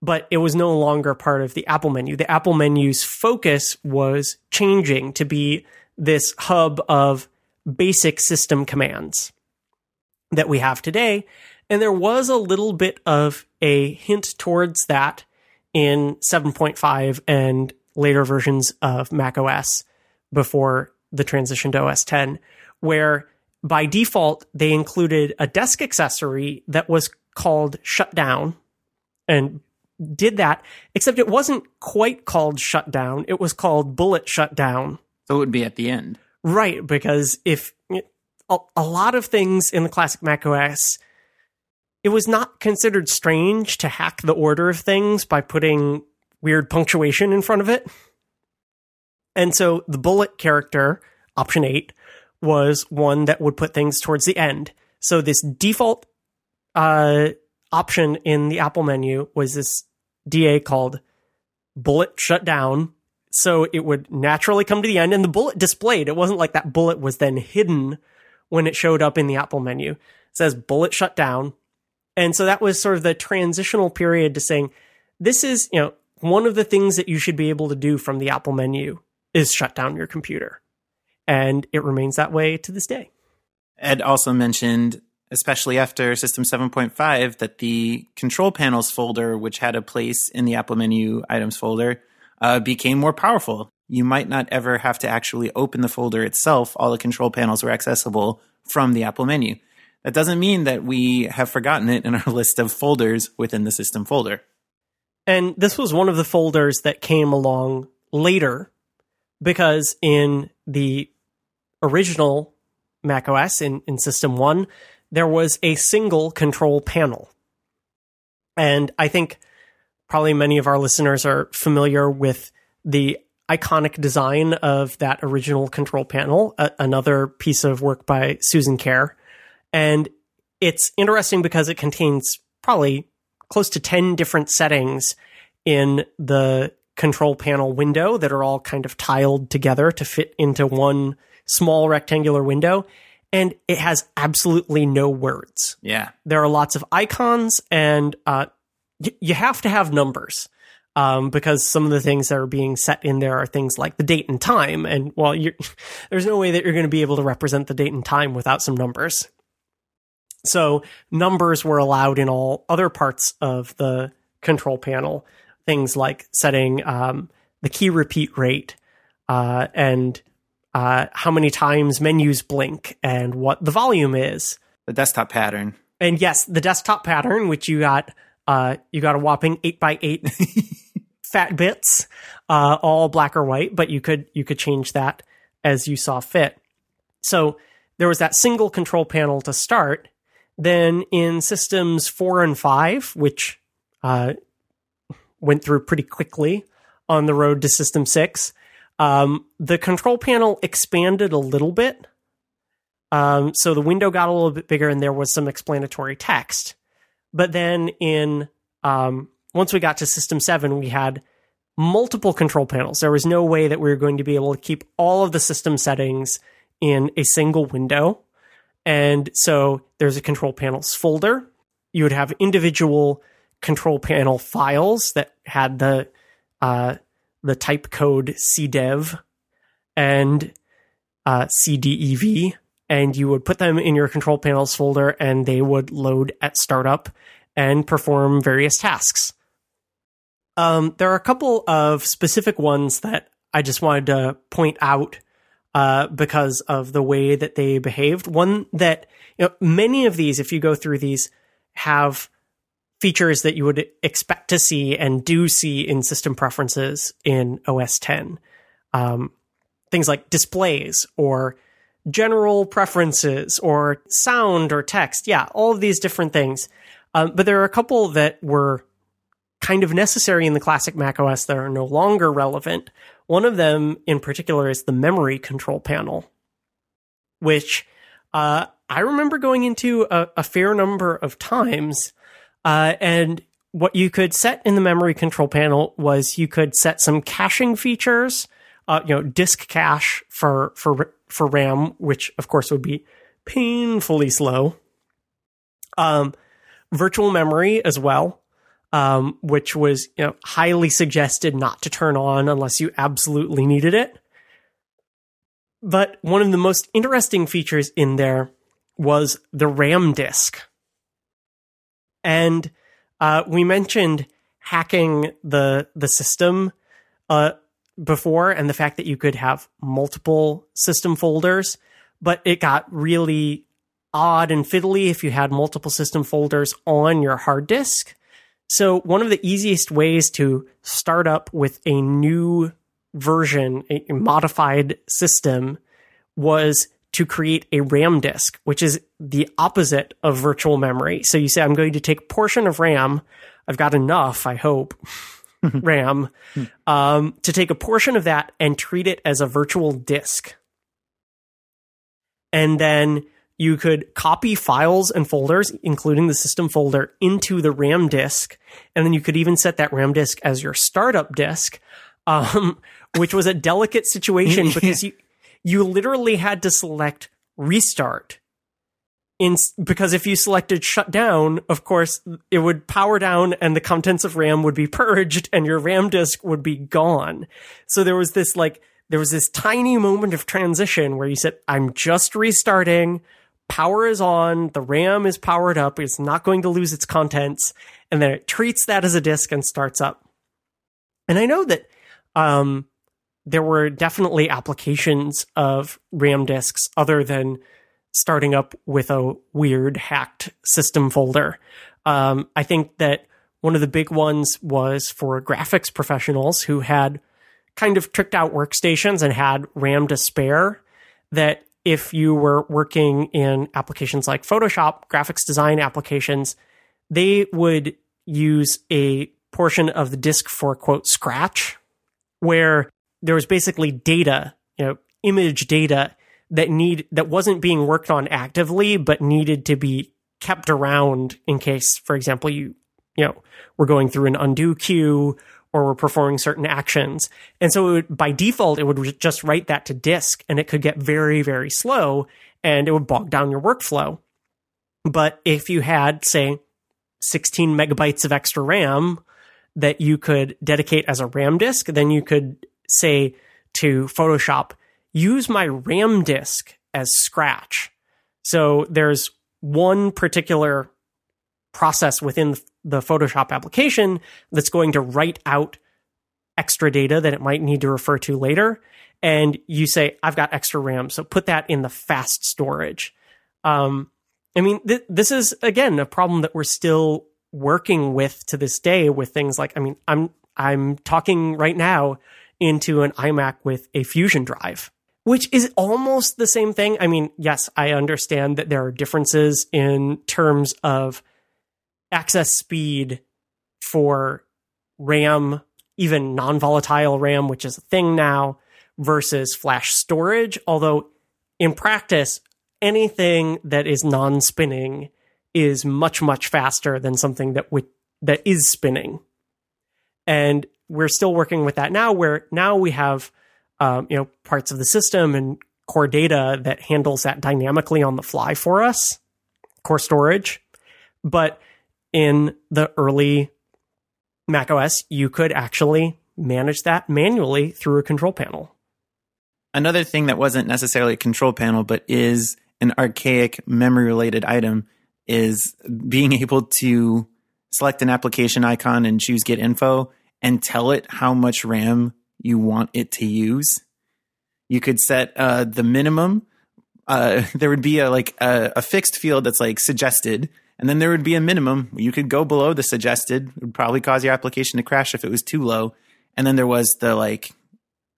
but it was no longer part of the Apple menu. The Apple menu's focus was changing to be this hub of basic system commands that we have today. And there was a little bit of a hint towards that in 7.5 and later versions of Mac OS before the transition to OS 10, where by default they included a desk accessory that was called shutdown and did that, except it wasn't quite called shutdown. It was called bullet shutdown. So it would be at the end. Right, because if a, a lot of things in the classic Mac OS, it was not considered strange to hack the order of things by putting weird punctuation in front of it. And so the bullet character, option 8, was one that would put things towards the end. So this default uh, option in the Apple menu was this DA called bullet shutdown. So it would naturally come to the end and the bullet displayed. It wasn't like that bullet was then hidden when it showed up in the Apple menu. It says bullet shutdown. And so that was sort of the transitional period to saying, this is, you know, one of the things that you should be able to do from the Apple menu is shut down your computer. And it remains that way to this day. Ed also mentioned, especially after System 7.5, that the control panels folder, which had a place in the Apple menu items folder, uh, became more powerful. You might not ever have to actually open the folder itself. All the control panels were accessible from the Apple menu. That doesn't mean that we have forgotten it in our list of folders within the system folder. And this was one of the folders that came along later because in the original macOS in, in System 1, there was a single control panel. And I think probably many of our listeners are familiar with the iconic design of that original control panel, a- another piece of work by Susan Kare. And it's interesting because it contains probably close to 10 different settings in the control panel window that are all kind of tiled together to fit into one small rectangular window. And it has absolutely no words. Yeah. There are lots of icons, and uh, y- you have to have numbers um, because some of the things that are being set in there are things like the date and time. And well, you're, there's no way that you're going to be able to represent the date and time without some numbers. So numbers were allowed in all other parts of the control panel. Things like setting um, the key repeat rate uh, and uh, how many times menus blink and what the volume is. The desktop pattern. And yes, the desktop pattern, which you got, uh, you got a whopping eight by eight fat bits, uh, all black or white, but you could you could change that as you saw fit. So there was that single control panel to start. Then in systems four and five, which uh, went through pretty quickly on the road to system six, um, the control panel expanded a little bit. Um, so the window got a little bit bigger and there was some explanatory text. But then in um, once we got to system seven, we had multiple control panels. There was no way that we were going to be able to keep all of the system settings in a single window. And so there's a control panels folder. You would have individual control panel files that had the uh, the type code cdev and uh, cdev, and you would put them in your control panels folder, and they would load at startup and perform various tasks. Um, there are a couple of specific ones that I just wanted to point out uh, because of the way that they behaved. One that you know, many of these, if you go through these, have features that you would expect to see and do see in system preferences in OS 10. Um, things like displays or general preferences or sound or text. Yeah, all of these different things. Um, but there are a couple that were kind of necessary in the classic macOS that are no longer relevant. One of them in particular is the memory control panel, which uh, I remember going into a, a fair number of times. Uh, and what you could set in the memory control panel was you could set some caching features, uh, you know, disk cache for for for RAM, which of course would be painfully slow. Um, virtual memory as well, um, which was you know highly suggested not to turn on unless you absolutely needed it. But one of the most interesting features in there was the RAM disk. And uh, we mentioned hacking the the system uh, before, and the fact that you could have multiple system folders, but it got really odd and fiddly if you had multiple system folders on your hard disk. So one of the easiest ways to start up with a new version, a modified system, was to create a RAM disk, which is the opposite of virtual memory. So you say, I'm going to take a portion of RAM. I've got enough, I hope, RAM, um, to take a portion of that and treat it as a virtual disk. And then you could copy files and folders, including the system folder, into the RAM disk. And then you could even set that RAM disk as your startup disk, um, which was a delicate situation because you, you literally had to select restart. In, because if you selected shut down, of course, it would power down and the contents of RAM would be purged and your RAM disk would be gone. So there was this like there was this tiny moment of transition where you said, I'm just restarting, power is on, the RAM is powered up, it's not going to lose its contents, and then it treats that as a disk and starts up. And I know that um, there were definitely applications of RAM disks other than starting up with a weird hacked system folder. Um, I think that one of the big ones was for graphics professionals who had kind of tricked out workstations and had RAM to spare. That if you were working in applications like Photoshop, graphics design applications, they would use a portion of the disk for quote scratch, where there was basically data, you know, image data that need that wasn't being worked on actively, but needed to be kept around in case, for example, you you know we're going through an undo queue or we're performing certain actions. And so would, by default, it would just write that to disk and it could get very, very slow and it would bog down your workflow. But if you had, say, 16 megabytes of extra RAM that you could dedicate as a RAM disk, then you could say to Photoshop, use my RAM disk as Scratch. So there's one particular process within the Photoshop application that's going to write out extra data that it might need to refer to later. And you say, I've got extra RAM, so put that in the fast storage. Um, I mean, th- this is again a problem that we're still working with to this day with things like, I mean, I'm I'm talking right now into an iMac with a Fusion drive, which is almost the same thing. I mean, yes, I understand that there are differences in terms of access speed for RAM, even non volatile RAM, which is a thing now, versus flash storage. Although in practice, anything that is non spinning is much, much faster than something that, w- that is spinning. And we're still working with that now, where now we have um, you know parts of the system and core data that handles that dynamically on the fly for us, core storage. But in the early Mac OS, you could actually manage that manually through a control panel. Another thing that wasn't necessarily a control panel, but is an archaic memory related item is being able to select an application icon and choose get info and tell it how much RAM you want it to use. You could set uh, the minimum. Uh, there would be a like a, a fixed field that's like suggested, and then there would be a minimum. You could go below the suggested. It would probably cause your application to crash if it was too low. And then there was the like,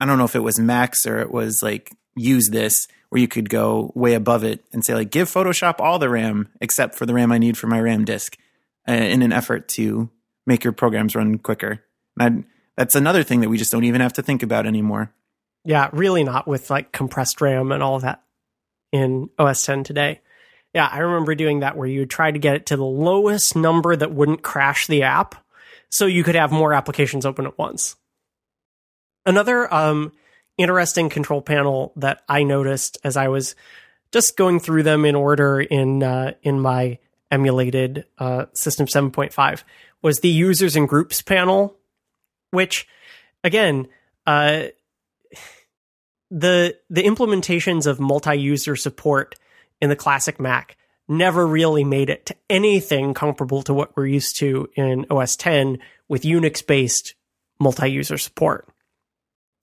I don't know if it was max or it was like use this, where you could go way above it and say like, give Photoshop all the RAM except for the RAM I need for my RAM disk, uh, in an effort to make your programs run quicker. That's another thing that we just don't even have to think about anymore. Yeah, really not with like compressed RAM and all that in OS 10 today. Yeah, I remember doing that where you would try to get it to the lowest number that wouldn't crash the app so you could have more applications open at once. Another um, interesting control panel that I noticed as I was just going through them in order in uh, in my emulated uh, System 7.5 was the users and groups panel, which again, uh, the the implementations of multi-user support in the classic Mac never really made it to anything comparable to what we're used to in OS 10 with Unix based multi user support.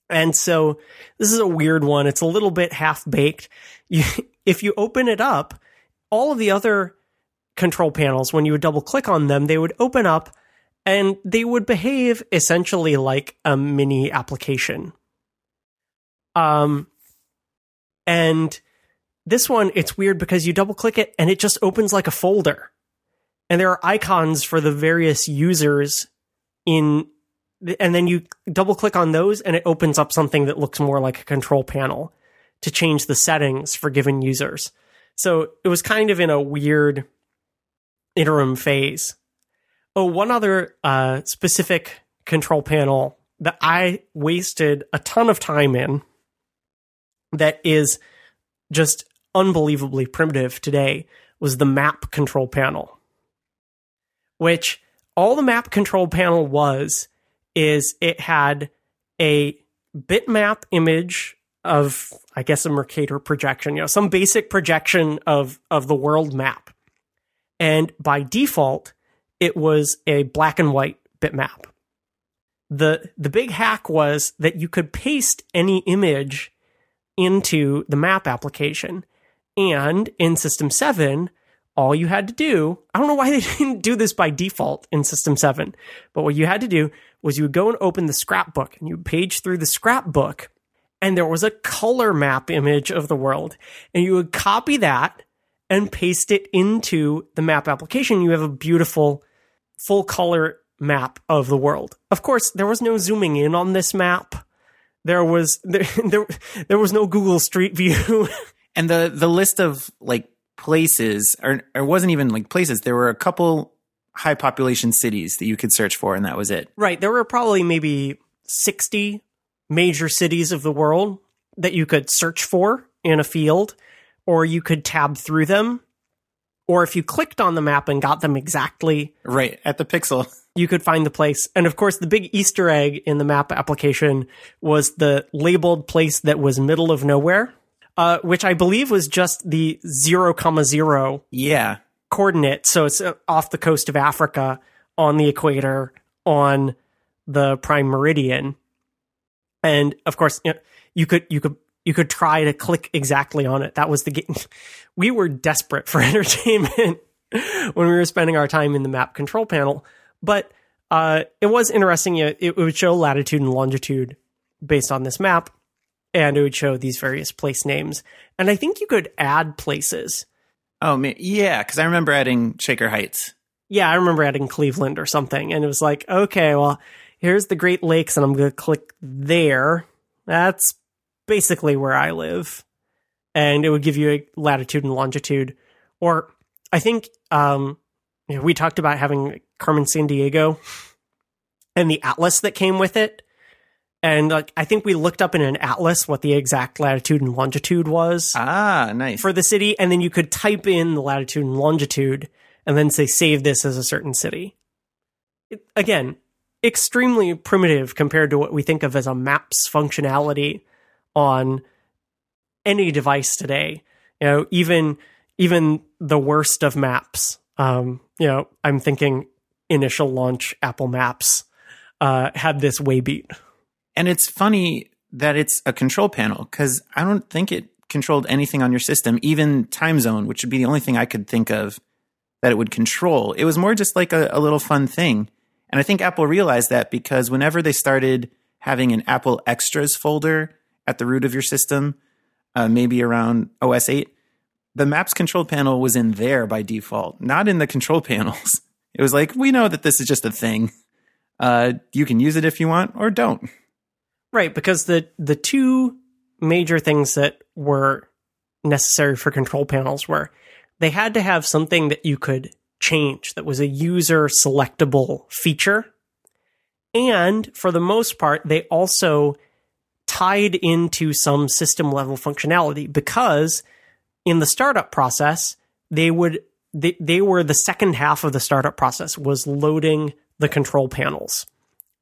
And so this is a weird one. It's a little bit half baked. if you open it up, all of the other control panels, when you would double click on them, they would open up and they would behave essentially like a mini application. Um, and this one, it's weird because you double click it and it just opens like a folder. And there are icons for the various users in, and then you double click on those and it opens up something that looks more like a control panel to change the settings for given users. So it was kind of in a weird interim phase. Oh, one other uh, specific control panel that I wasted a ton of time in that is just unbelievably primitive today was the map control panel, which all the map control panel was is it had a bitmap image of I guess a Mercator projection, you know, some basic projection of of the world map. And by default, it was a black and white bitmap. The the big hack was that you could paste any image into the map application. And in System 7, all you had to do, I don't know why they didn't do this by default in System 7, but what you had to do was you would go and open the scrapbook and you page through the scrapbook and there was a color map image of the world and you would copy that and paste it into the map application. You have a beautiful full color map of the world. Of course, there was no zooming in on this map. There was there there, there was no Google Street View. and the the list of like places or it wasn't even like places. There were a couple high population cities that you could search for and that was it. Right. There were probably maybe 60 major cities of the world that you could search for in a field or you could tab through them or if you clicked on the map and got them exactly right at the pixel. you could find the place. And of course the big easter egg in the map application was the labeled place that was middle of nowhere uh, which i believe was just the 0 comma 0 yeah. coordinate. So it's uh, off the coast of africa on the equator on the prime meridian. And of course you, know, you could you could you could try to click exactly on it. That was the game. We were desperate for entertainment when we were spending our time in the map control panel, but uh, it was interesting. It would show latitude and longitude based on this map, and it would show these various place names. And I think you could add places. Oh man, yeah, because I remember adding Shaker Heights. Yeah, I remember adding Cleveland or something, and it was like, okay, well, here's the Great Lakes, and I'm going to click there. That's basically where I live. And it would give you a latitude and longitude. Or I think um, you know, we talked about having Carmen Sandiego and the atlas that came with it. And like I think we looked up in an atlas what the exact latitude and longitude was. Ah, nice. For the city. And then you could type in the latitude and longitude and then say save this as a certain city. It, again, extremely primitive compared to what we think of as a maps functionality on any device today. You know, even even the worst of maps. Um, you know, I'm thinking initial launch Apple Maps uh, had this way beat. And it's funny that it's a control panel because I don't think it controlled anything on your system, even time zone, which would be the only thing I could think of that it would control. It was more just like a, a little fun thing. And I think Apple realized that because whenever they started having an Apple Extras folder at the root of your system, uh, maybe around OS 8, the Maps control panel was in there by default, not in the control panels. It was like, we know that this is just a thing. Uh, you can use it if you want or don't. Right, because the the two major things that were necessary for control panels were they had to have something that you could change that was a user selectable feature. And for the most part, they also tied into some system level functionality because in the startup process, they would they, they were the second half of the startup process was loading the control panels.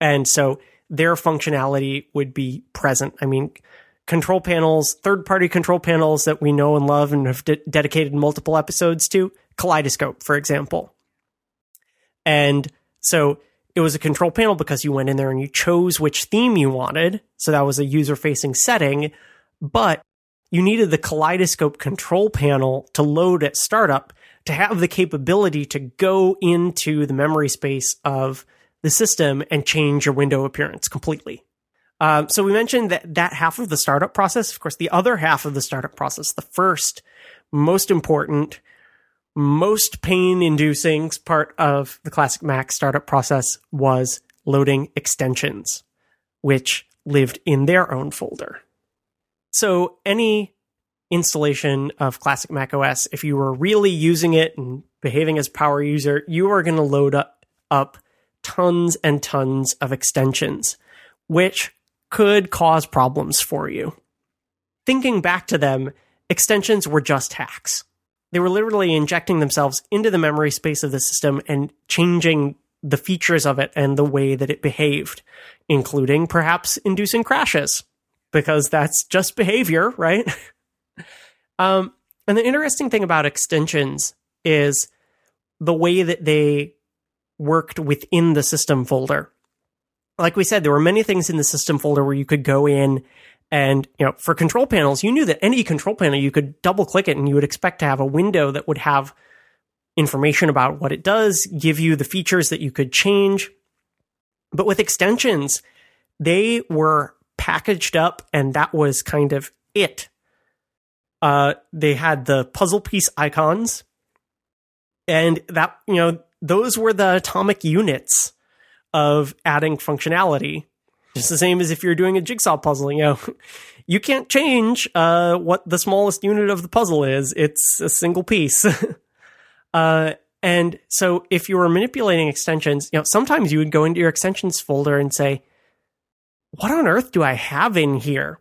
And so their functionality would be present. I mean, control panels, third party control panels that we know and love and have de- dedicated multiple episodes to, Kaleidoscope, for example. And so it was a control panel because you went in there and you chose which theme you wanted. So that was a user facing setting, but you needed the kaleidoscope control panel to load at startup to have the capability to go into the memory space of the system and change your window appearance completely. Um, so we mentioned that that half of the startup process. Of course, the other half of the startup process, the first most important most pain inducing part of the classic Mac startup process was loading extensions, which lived in their own folder. So any installation of classic Mac OS, if you were really using it and behaving as power user, you are going to load up, up tons and tons of extensions, which could cause problems for you. Thinking back to them, extensions were just hacks they were literally injecting themselves into the memory space of the system and changing the features of it and the way that it behaved, including perhaps inducing crashes, because that's just behavior, right? um, and the interesting thing about extensions is the way that they worked within the system folder. Like we said, there were many things in the system folder where you could go in and, you know, for control panels, you knew that any control panel, you could double click it and you would expect to have a window that would have information about what it does, give you the features that you could change. But with extensions, they were packaged up and that was kind of it. Uh, they had the puzzle piece icons and that, you know, those were the atomic units of adding functionality. Just the same as if you're doing a jigsaw puzzle, you know, you can't change uh, what the smallest unit of the puzzle is. It's a single piece. uh, and so if you were manipulating extensions, you know, sometimes you would go into your extensions folder and say, what on earth do I have in here?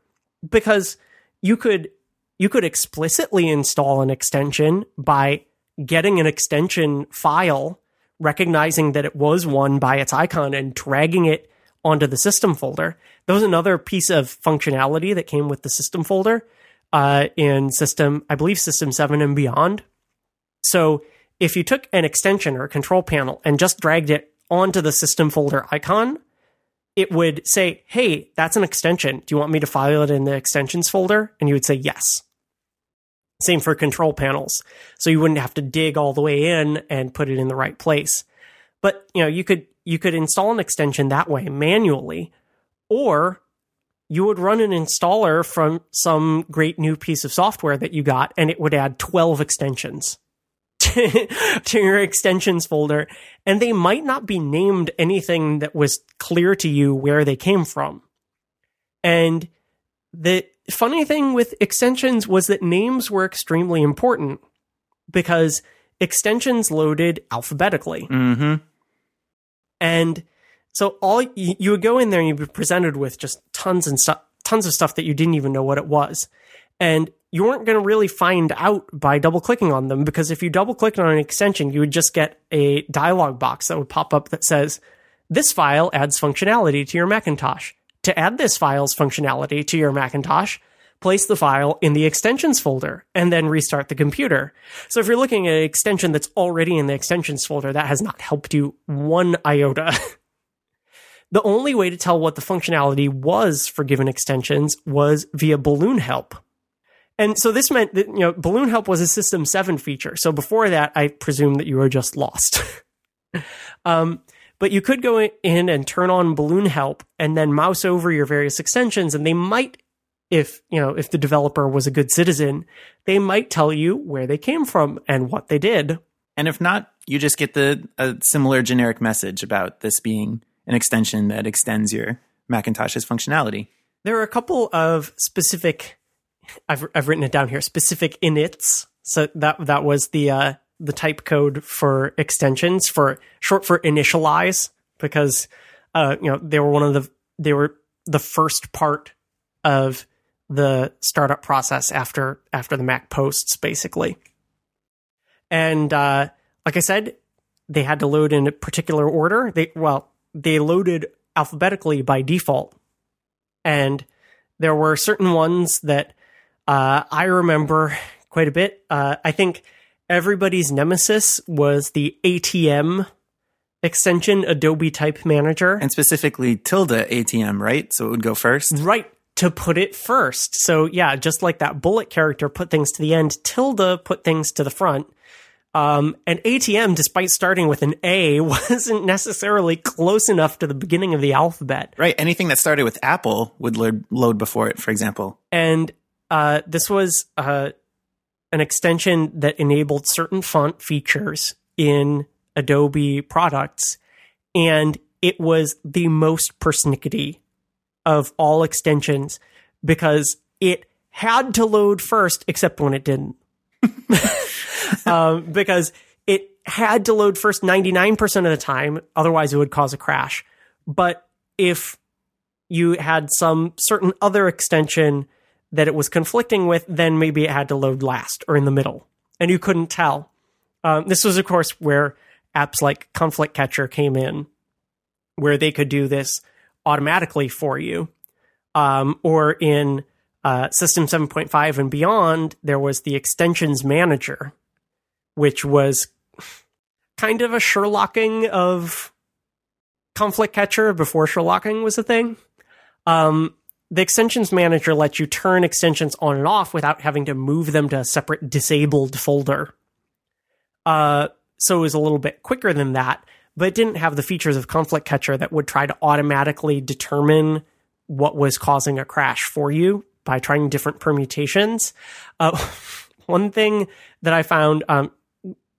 Because you could you could explicitly install an extension by getting an extension file recognizing that it was one by its icon and dragging it onto the system folder. That was another piece of functionality that came with the system folder uh, in system, I believe, system seven and beyond. So if you took an extension or a control panel and just dragged it onto the system folder icon, it would say, Hey, that's an extension. Do you want me to file it in the extensions folder? And you would say yes. Same for control panels. So you wouldn't have to dig all the way in and put it in the right place. But, you know, you could you could install an extension that way manually or you would run an installer from some great new piece of software that you got and it would add 12 extensions to, your extensions folder and they might not be named anything that was clear to you where they came from. And the funny thing with extensions was that names were extremely important because extensions loaded alphabetically. Mm-hmm. And so all you, you would go in there and you'd be presented with just tons and stuff, tons of stuff that you didn't even know what it was. And you weren't going to really find out by double clicking on them because if you double clicked on an extension, you would just get a dialog box that would pop up that says, this file adds functionality to your Macintosh. To add this file's functionality to your Macintosh, place the file in the extensions folder and then restart the computer. So if you're looking at an extension that's already in the extensions folder, that has not helped you one iota. the only way to tell what the functionality was for given extensions was via balloon help. And so this meant that, you know, balloon help was a system seven feature. So before that, I presume that you were just lost. um, but you could go in and turn on balloon help and then mouse over your various extensions and they might if you know if the developer was a good citizen they might tell you where they came from and what they did. And if not you just get the a similar generic message about this being an extension that extends your macintosh's functionality. There are a couple of specific i've, I've written it down here specific inits. So that that was the uh, the type code for extensions for short for initialize because uh, you know they were one of the they were the first part of the startup process after after the Mac posts basically. And uh, like I said, they had to load in a particular order. They well, they loaded alphabetically by default, and there were certain ones that uh, I remember quite a bit. Uh, I think everybody's nemesis was the ATM extension, Adobe Type Manager. And specifically tilde ATM, right? So it would go first? Right. To put it first. So, yeah, just like that bullet character put things to the end, tilde put things to the front. Um, and ATM, despite starting with an A, wasn't necessarily close enough to the beginning of the alphabet. Right. Anything that started with Apple would load, load before it, for example. And uh, this was uh, an extension that enabled certain font features in Adobe products, and it was the most persnickety of all extensions because it had to load first, except when it didn't. um, because it had to load first 99% of the time, otherwise, it would cause a crash. But if you had some certain other extension that it was conflicting with, then maybe it had to load last or in the middle, and you couldn't tell. Um, this was, of course, where apps like Conflict Catcher came in, where they could do this automatically for you. Um, or in uh, System 7.5 and beyond, there was the Extensions Manager, which was kind of a Sherlocking of Conflict Catcher before Sherlocking was a thing. Um, the extensions manager lets you turn extensions on and off without having to move them to a separate disabled folder. Uh, so it was a little bit quicker than that, but it didn't have the features of Conflict Catcher that would try to automatically determine what was causing a crash for you by trying different permutations. Uh, one thing that I found, um,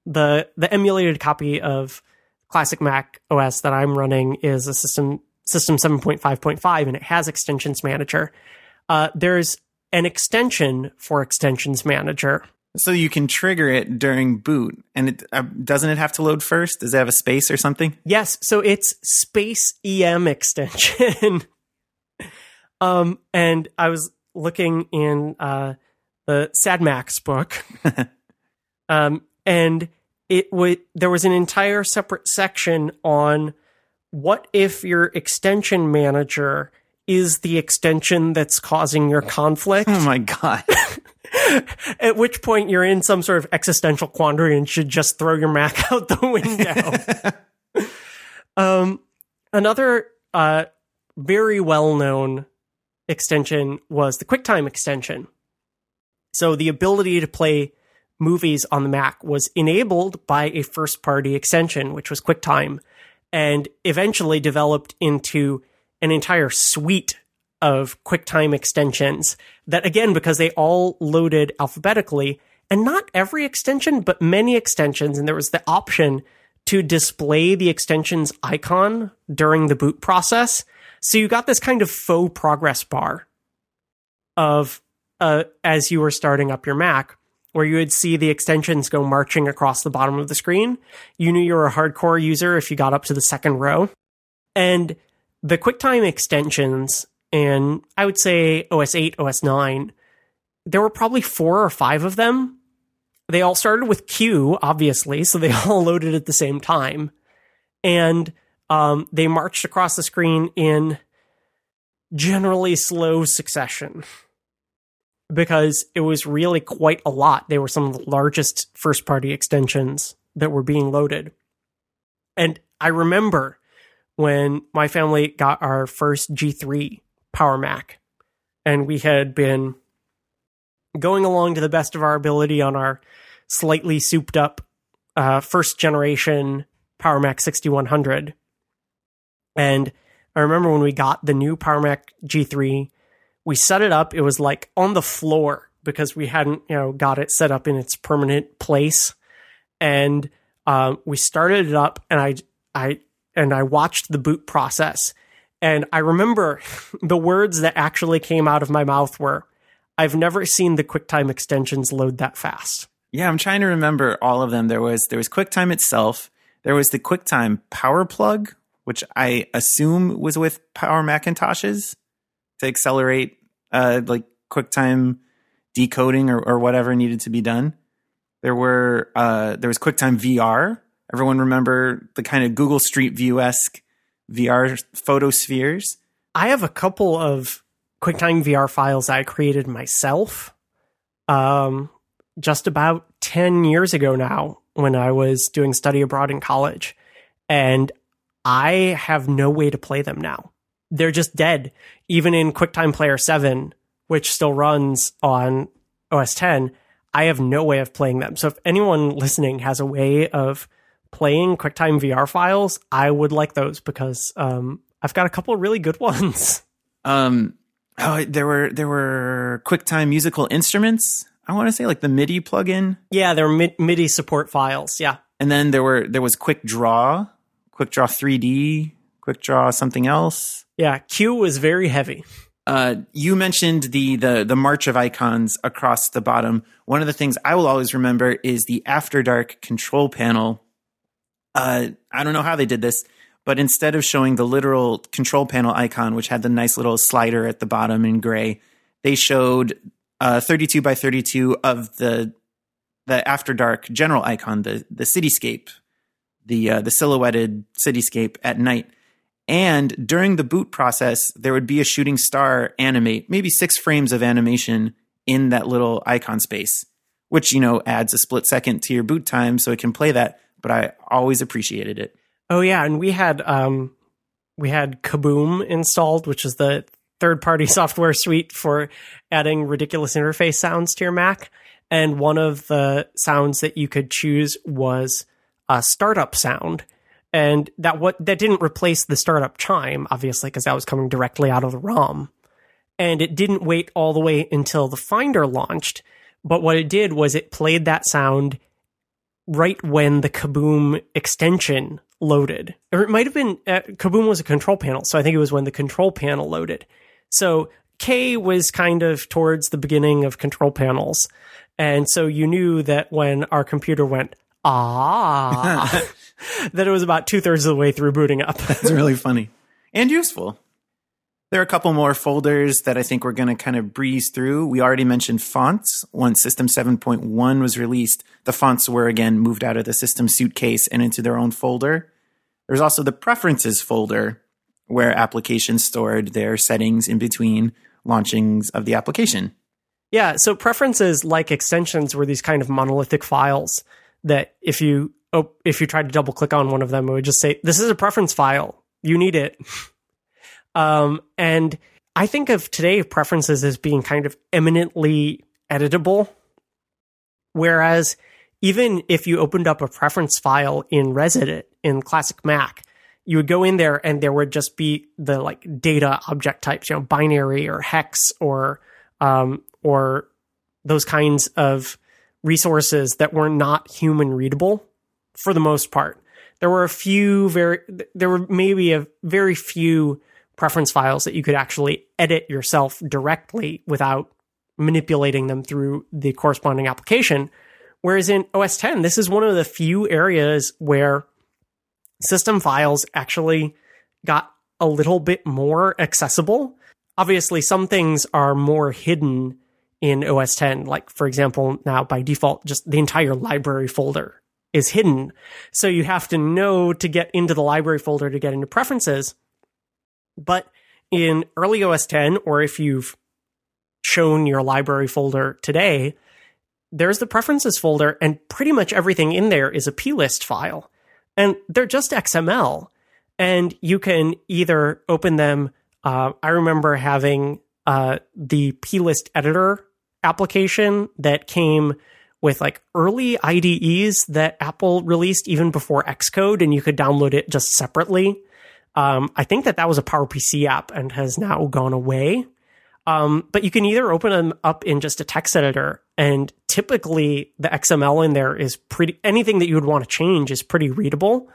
the the emulated copy of classic Mac OS that I'm running is a system system 7.5.5 and it has extensions manager. Uh, there's an extension for extensions manager. So you can trigger it during boot, and it uh, doesn't it have to load first? Does it have a space or something? Yes, so it's space em extension. um, and I was looking in uh, the Sad Macs book, um, and it would there was an entire separate section on what if your extension manager is the extension that's causing your conflict? Oh my god. At which point you're in some sort of existential quandary and should just throw your Mac out the window. um, another uh, very well known extension was the QuickTime extension. So the ability to play movies on the Mac was enabled by a first party extension, which was QuickTime, and eventually developed into an entire suite of QuickTime extensions that, again, because they all loaded alphabetically, and not every extension, but many extensions, and there was the option to display the extension's icon during the boot process. So you got this kind of faux progress bar of uh, as you were starting up your Mac, where you would see the extensions go marching across the bottom of the screen. You knew you were a hardcore user if you got up to the second row. And the QuickTime extensions, and I would say OS 8, OS 9, there were probably four or five of them. They all started with Q, obviously, so they all loaded at the same time. And um, they marched across the screen in generally slow succession because it was really quite a lot. They were some of the largest first party extensions that were being loaded. And I remember when my family got our first G3 Power Mac, and we had been going along to the best of our ability on our slightly souped up uh, first generation Power Mac 6100. And I remember when we got the new Power Mac G3 we set it up. It was like on the floor because we hadn't, you know, got it set up in its permanent place. And um, we started it up, and I, I, and I watched the boot process. And I remember the words that actually came out of my mouth were, "I've never seen the QuickTime extensions load that fast." Yeah, I'm trying to remember all of them. There was there was QuickTime itself. There was the QuickTime Power Plug, which I assume was with Power Macintoshes to accelerate uh, like QuickTime decoding or, or whatever needed to be done. There were uh, there was QuickTime VR. Everyone remember the kind of Google Street View esque VR photospheres. I have a couple of QuickTime VR files I created myself. Um, just about ten years ago now, when I was doing study abroad in college, and I have no way to play them now they're just dead. Even in QuickTime Player 7, which still runs on OS 10, I have no way of playing them. So if anyone listening has a way of playing QuickTime VR files, I would like those because um, I've got a couple of really good ones. Um, oh, there were there were QuickTime musical instruments. I want to say like the MIDI plugin. Yeah, there were MIDI support files. Yeah, and then there were there was QuickDraw, Quick Draw 3D, QuickDraw something else. Yeah, Q was very heavy. Uh, you mentioned the, the the march of icons across the bottom. One of the things I will always remember is the After Dark control panel. Uh, I don't know how they did this, but instead of showing the literal control panel icon, which had the nice little slider at the bottom in gray, they showed uh, 32 by 32 of the the After Dark general icon, the the cityscape the uh, the silhouetted cityscape at night. And during the boot process, there would be a shooting star animate, maybe six frames of animation in that little icon space, which, you know, adds a split second to your boot time so it can play that. But I always appreciated it. Oh yeah, and we had um we had Kaboom installed, which is the third party software suite for adding ridiculous interface sounds to your Mac. And one of the sounds that you could choose was a startup sound. And that what that didn't replace the startup chime, obviously, because that was coming directly out of the ROM. And it didn't wait all the way until the Finder launched. But what it did was it played that sound right when the Kaboom extension loaded. Or it might have been uh, Kaboom was a control panel, so I think it was when the control panel loaded. So K was kind of towards the beginning of control panels. And so you knew that when our computer went, ah, that it was about two thirds of the way through booting up. It's really funny and useful. There are a couple more folders that I think we're going to kind of breeze through. We already mentioned fonts. Once System 7.1 was released, the fonts were again moved out of the system suitcase and into their own folder. There's also the preferences folder where applications stored their settings in between launchings of the application. Yeah, so preferences like extensions were these kind of monolithic files that if you oh, if you tried to double click on one of them, it would just say, "This is a preference file. You need it." Um, and I think of today preferences as being kind of eminently editable. Whereas even if you opened up a preference file in ResEdit in Classic Mac, you would go in there and there would just be the like data object types, you know, binary or hex or um, or those kinds of resources that were not human readable for the most part. There were a few very, there were maybe a very few preference files that you could actually edit yourself directly without manipulating them through the corresponding application. Whereas in OS 10, this is one of the few areas where system files actually got a little bit more accessible. Obviously, some things are more hidden in OS 10. Like, for example, now by default, just the entire library folder is hidden. So you have to know to get into the library folder to get into preferences. But in early OS 10, or if you've shown your library folder today, there's the preferences folder, and pretty much everything in there is a plist file. And they're just XML. And you can either open them. Uh, I remember having uh, the plist editor application that came with like early IDEs that Apple released even before Xcode, and you could download it just separately. Um, I think that that was a PowerPC app and has now gone away. Um, but you can either open them up in just a text editor, and typically the XML in there is pretty. Anything that you would want to change is pretty readable.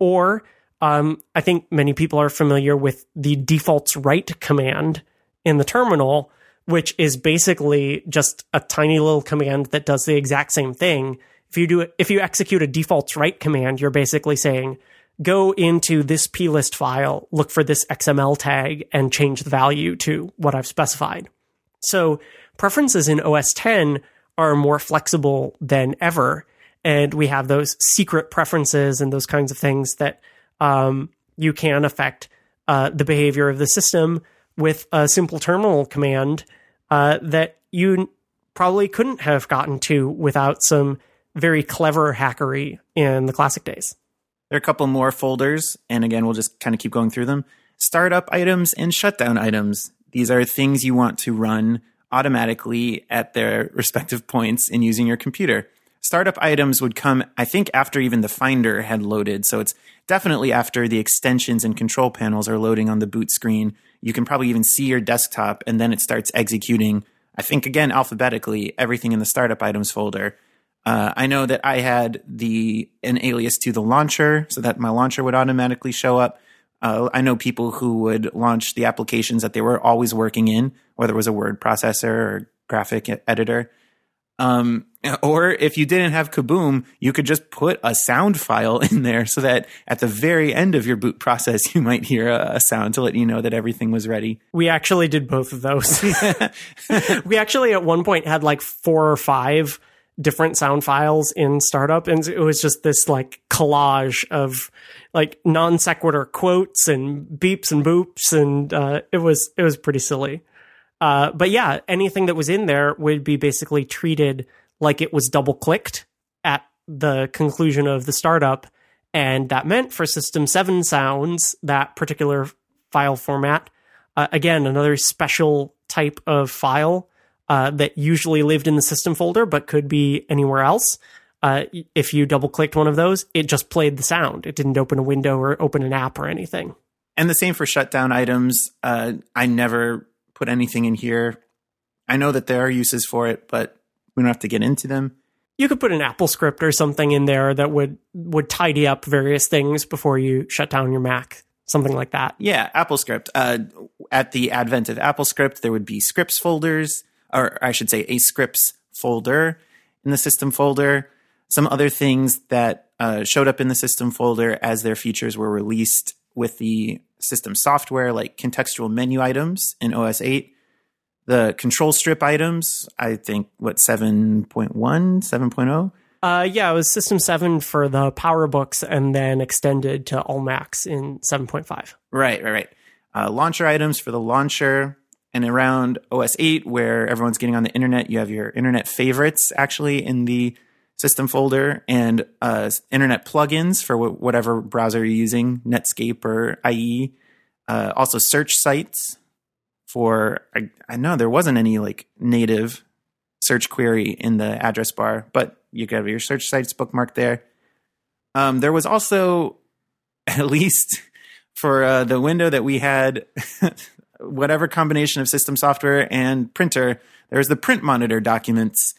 Or um, I think many people are familiar with the defaults write command in the terminal, which is basically just a tiny little command that does the exact same thing. If you do if you execute a defaults write command, you're basically saying go into this plist file, look for this XML tag, and change the value to what I've specified. So preferences in OS 10 are more flexible than ever. And we have those secret preferences and those kinds of things that um, you can affect uh, the behavior of the system with a simple terminal command uh, that you probably couldn't have gotten to without some very clever hackery in the classic days. There are a couple more folders, and again, we'll just kind of keep going through them. Startup items and shutdown items. These are things you want to run automatically at their respective points in using your computer. Startup items would come, I think, after even the Finder had loaded. So it's definitely after the extensions and control panels are loading on the boot screen. You can probably even see your desktop, and then it starts executing, I think, again, alphabetically, everything in the startup items folder. Uh, I know that I had the an alias to the launcher so that my launcher would automatically show up. Uh, I know people who would launch the applications that they were always working in, whether it was a word processor or graphic editor. Um, or if you didn't have Kaboom, you could just put a sound file in there so that at the very end of your boot process, you might hear a, a sound to let you know that everything was ready. We actually did both of those. we actually at one point had like four or five different sound files in startup and it was just this like collage of like non sequitur quotes and beeps and boops and uh, it was it was pretty silly. Uh, but yeah anything that was in there would be basically treated like it was double clicked at the conclusion of the startup and that meant for system 7 sounds that particular file format uh, again another special type of file uh, that usually lived in the system folder but could be anywhere else. Uh, if you double clicked one of those, it just played the sound. It didn't open a window or open an app or anything. And the same for shutdown items. Uh, I never put anything in here. I know that there are uses for it, but we don't have to get into them. You could put an AppleScript or something in there that would would tidy up various things before you shut down your Mac something like that. Yeah, AppleScript. Uh, at the advent of AppleScript, there would be scripts folders or I should say, a scripts folder in the system folder. Some other things that uh, showed up in the system folder as their features were released with the system software, like contextual menu items in OS 8. The control strip items, I think, what, 7.1, 7.0? Uh, yeah, it was System 7 for the PowerBooks and then extended to all Macs in 7.5. Right, right, right. Uh, launcher items for the launcher, and around OS 8, where everyone's getting on the internet, you have your internet favorites actually in the system folder and uh, internet plugins for wh- whatever browser you're using, Netscape or IE. Uh, also, search sites for, I, I know there wasn't any like native search query in the address bar, but you could have your search sites bookmarked there. Um, there was also, at least for uh, the window that we had whatever combination of system software and printer, there's the print monitor documents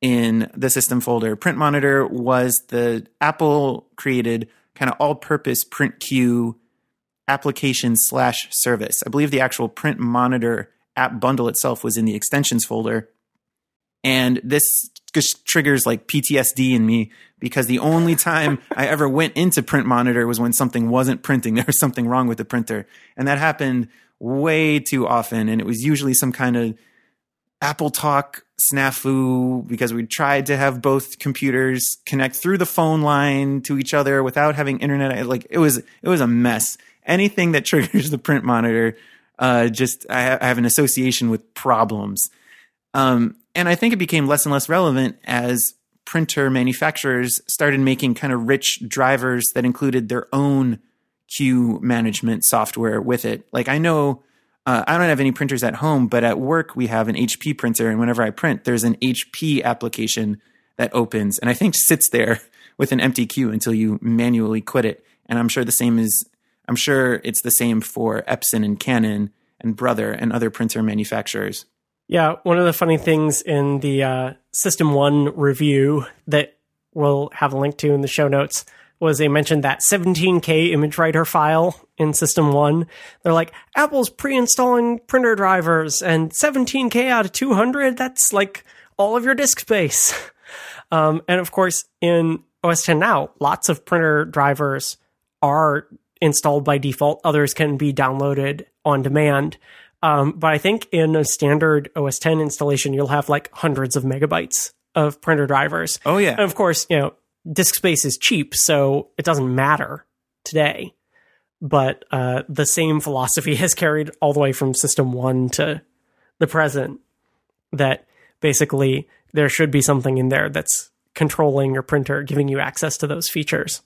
in the system folder. Print monitor was the Apple created kind of all purpose print queue application slash service. I believe the actual print monitor app bundle itself was in the extensions folder. And this just triggers like PTSD in me because the only time I ever went into print monitor was when something wasn't printing. There was something wrong with the printer. And that happened way too often. And it was usually some kind of AppleTalk snafu because we tried to have both computers connect through the phone line to each other without having internet. Like it was, it was a mess. Anything that triggers the print monitor, uh, just I, ha- I, have an association with problems. Um, and I think it became less and less relevant as printer manufacturers started making kind of rich drivers that included their own queue management software with it. Like I know uh, I don't have any printers at home, but at work we have an HP printer, and whenever I print, there's an HP application that opens, and I think sits there with an empty queue until you manually quit it. And I'm sure the same is I'm sure it's the same for Epson and Canon and Brother and other printer manufacturers. Yeah, one of the funny things in the uh, System One review that we'll have a link to in the show notes was they mentioned that 17K ImageWriter file in System 1. They're like, Apple's pre installing printer drivers, and 17K out of 200, that's like all of your disk space. Um, and of course, in OS 10 now, lots of printer drivers are installed by default, others can be downloaded on demand. Um, but I think in a standard OS 10 installation, you'll have like hundreds of megabytes of printer drivers. Oh, yeah. And of course, you know, disk space is cheap, so it doesn't matter today. But uh, the same philosophy has carried all the way from System 1 to the present that basically there should be something in there that's controlling your printer, giving you access to those features.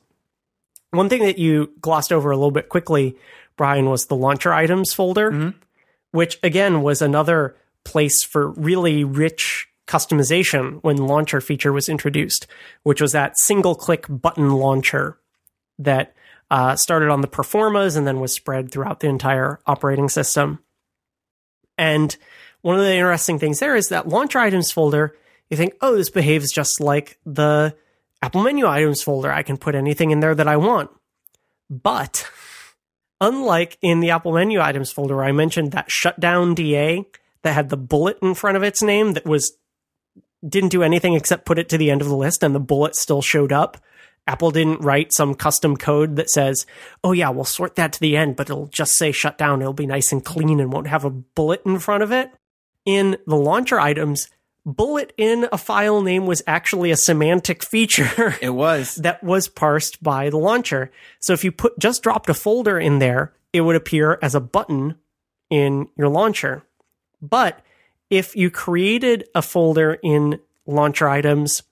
One thing that you glossed over a little bit quickly, Brian, was the launcher items folder, mm-hmm. which again was another place for really rich customization when launcher feature was introduced, which was that single click button launcher that uh, started on the Performas and then was spread throughout the entire operating system. And one of the interesting things there is that launcher items folder, you think, oh, this behaves just like the Apple menu items folder. I can put anything in there that I want. But unlike in the Apple menu items folder, I mentioned that shutdown DA that had the bullet in front of its name that was didn't do anything except put it to the end of the list and the bullet still showed up. Apple didn't write some custom code that says, oh, yeah, we'll sort that to the end, but it'll just say shut down. It'll be nice and clean and won't have a bullet in front of it. In the launcher items, bullet in a file name was actually a semantic feature It was. that was parsed by the launcher. So if you put just dropped a folder in there, it would appear as a button in your launcher. But if you created a folder in launcher items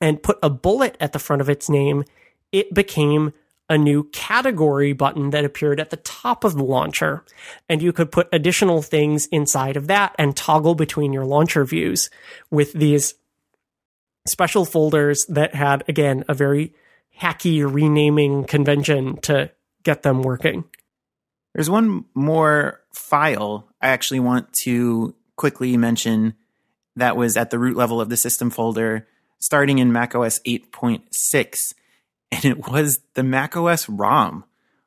and put a bullet at the front of its name, it became a new category button that appeared at the top of the launcher. And you could put additional things inside of that and toggle between your launcher views with these special folders that had, again, a very hacky renaming convention to get them working. There's one more file I actually want to quickly mention that was at the root level of the system folder starting in macOS 8.6, and it was the macOS ROM.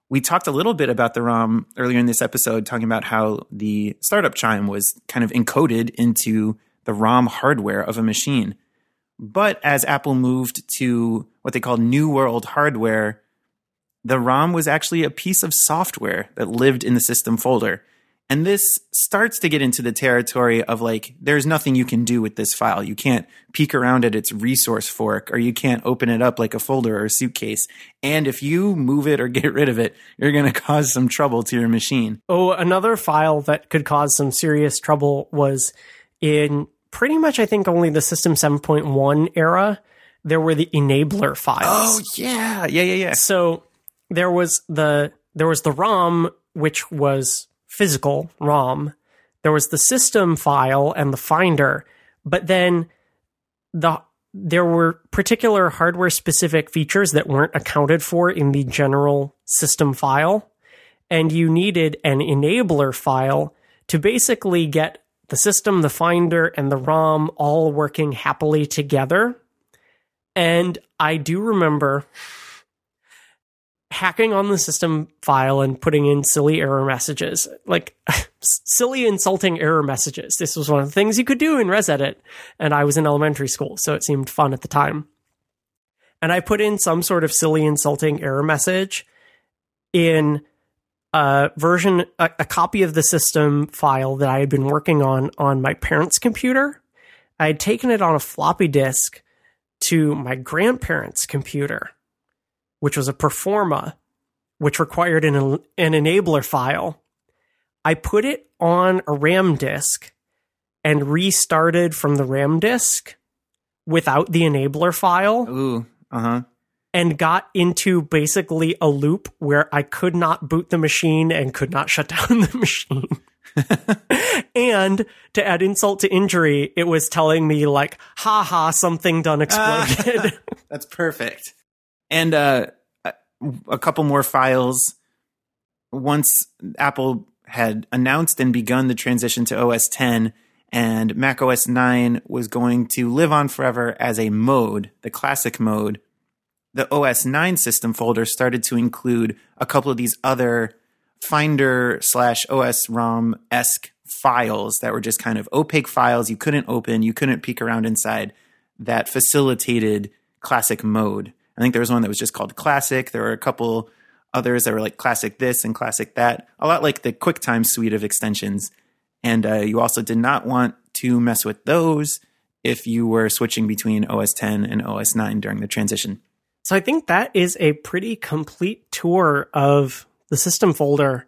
We talked a little bit about the ROM earlier in this episode, talking about how the startup chime was kind of encoded into the ROM hardware of a machine. But as Apple moved to what they call New World hardware, the ROM was actually a piece of software that lived in the system folder. And this starts to get into the territory of like, there's nothing you can do with this file. You can't peek around at its resource fork or you can't open it up like a folder or a suitcase. And if you move it or get rid of it, you're going to cause some trouble to your machine. Oh, another file that could cause some serious trouble was in pretty much, I think, only the System 7.1 era. There were the enabler files. Oh, yeah. Yeah, yeah, yeah. So there was the there was the ROM, which was physical ROM. There was the system file and the finder, but then the there were particular hardware specific features that weren't accounted for in the general system file, and you needed an enabler file to basically get the system, the finder, and the ROM all working happily together. And I do remember hacking on the system file and putting in silly error messages, like silly insulting error messages. This was one of the things you could do in ResEdit, and I was in elementary school, so it seemed fun at the time. And I put in some sort of silly insulting error message in a version, a, a copy of the system file that I had been working on on my parents' computer. I had taken it on a floppy disk to my grandparents' computer which was a performa, which required an, an enabler file. I put it on a RAM disk and restarted from the RAM disk without the enabler file Ooh, uh huh. and got into basically a loop where I could not boot the machine and could not shut down the machine. and to add insult to injury, it was telling me like, "Ha ha, something done exploded." That's perfect. And uh, a couple more files. Once Apple had announced and begun the transition to OS 10, and Mac OS 9 was going to live on forever as a mode, the classic mode, the OS 9 system folder started to include a couple of these other Finder slash OS ROM esque files that were just kind of opaque files you couldn't open, you couldn't peek around inside that facilitated classic mode. I think there was one that was just called Classic. There were a couple others that were like Classic this and Classic that, a lot like the QuickTime suite of extensions. And uh, you also did not want to mess with those if you were switching between OS 10 and OS 9 during the transition. So I think that is a pretty complete tour of the system folder,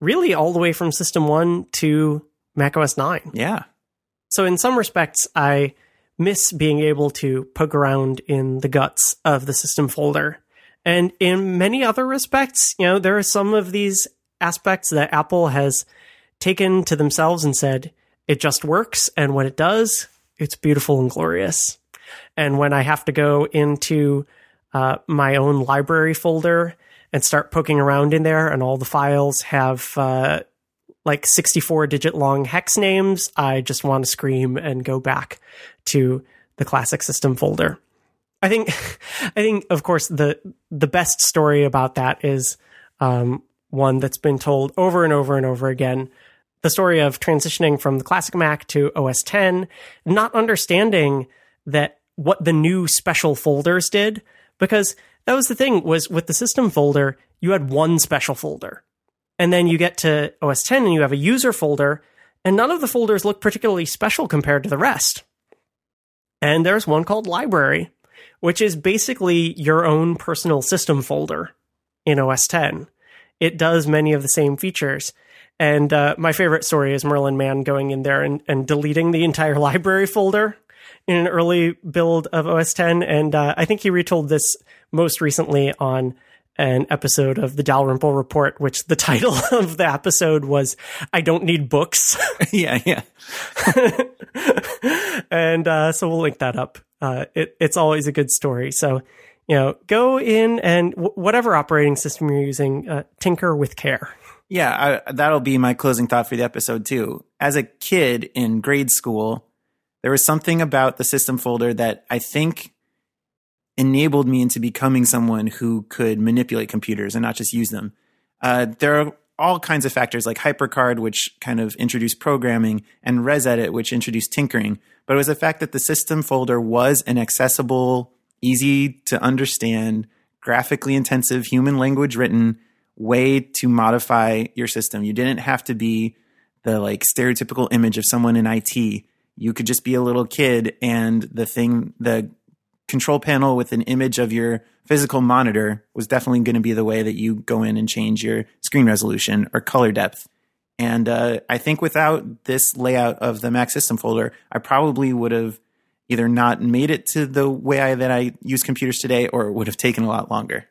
really all the way from System 1 to macOS 9. Yeah. So in some respects, I miss being able to poke around in the guts of the system folder. And in many other respects, you know, there are some of these aspects that Apple has taken to themselves and said, it just works. And when it does, it's beautiful and glorious. And when I have to go into uh, my own library folder and start poking around in there, and all the files have uh, like 64 digit long hex names, I just want to scream and go back to the classic system folder. I think, I think, of course, the the best story about that is um, one that's been told over and over and over again. The story of transitioning from the classic Mac to OS 10, not understanding that what the new special folders did, because that was the thing was with the system folder, you had one special folder. And then you get to OS 10 and you have a user folder And none of the folders look particularly special compared to the rest. And there's one called library, which is basically your own personal system folder in OS 10. It does many of the same features. And uh, my favorite story is Merlin Mann going in there and, and deleting the entire library folder in an early build of OS 10. And uh, I think he retold this most recently on an episode of the Dalrymple Report, which the title of the episode was "I Don't Need Books." yeah, yeah. and uh, so we'll link that up. Uh, it, it's always a good story. So you know, go in and w- whatever operating system you're using, uh, tinker with care. Yeah, I, that'll be my closing thought for the episode too. As a kid in grade school, there was something about the system folder that I think enabled me into becoming someone who could manipulate computers and not just use them. Uh, there are all kinds of factors like HyperCard, which kind of introduced programming, and ResEdit, which introduced tinkering. But it was the fact that the system folder was an accessible, easy to understand, graphically intensive, human language written way to modify your system. You didn't have to be the like stereotypical image of someone in IT. You could just be a little kid and the thing, the control panel with an image of your physical monitor was definitely going to be the way that you go in and change your screen resolution or color depth. And uh, I think without this layout of the Mac system folder, I probably would have either not made it to the way I, that I use computers today, or it would have taken a lot longer.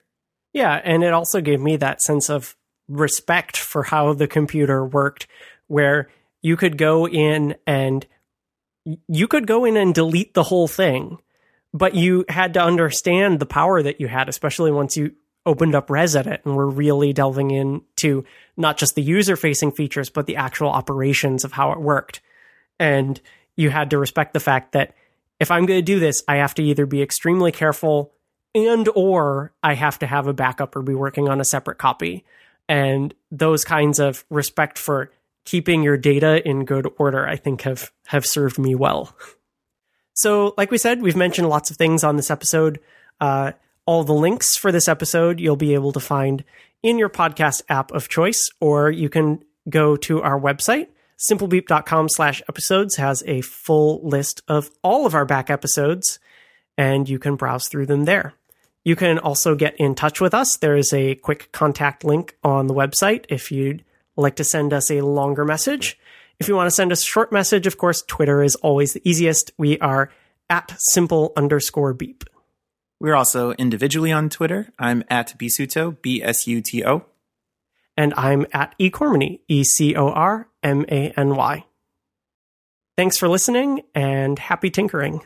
Yeah, and it also gave me that sense of respect for how the computer worked, where you could go in and you could go in and delete the whole thing, but you had to understand the power that you had, especially once you opened up ResEdit and were really delving into not just the user facing features, but the actual operations of how it worked. And you had to respect the fact that if I'm going to do this, I have to either be extremely careful and or I have to have a backup or be working on a separate copy. And those kinds of respect for keeping your data in good order, I think have have served me well. So, like we said, we've mentioned lots of things on this episode. Uh, all the links for this episode you'll be able to find in your podcast app of choice, or you can go to our website, simplebeep.com slash episodes has a full list of all of our back episodes, and you can browse through them there. You can also get in touch with us. There is a quick contact link on the website if you'd like to send us a longer message. If you want to send us a short message, of course, Twitter is always the easiest. We are at simple underscore beep. We're also individually on Twitter. I'm at Bisuto, B S U T O. And I'm at eCormany, E C O R M A N Y. Thanks for listening and happy tinkering.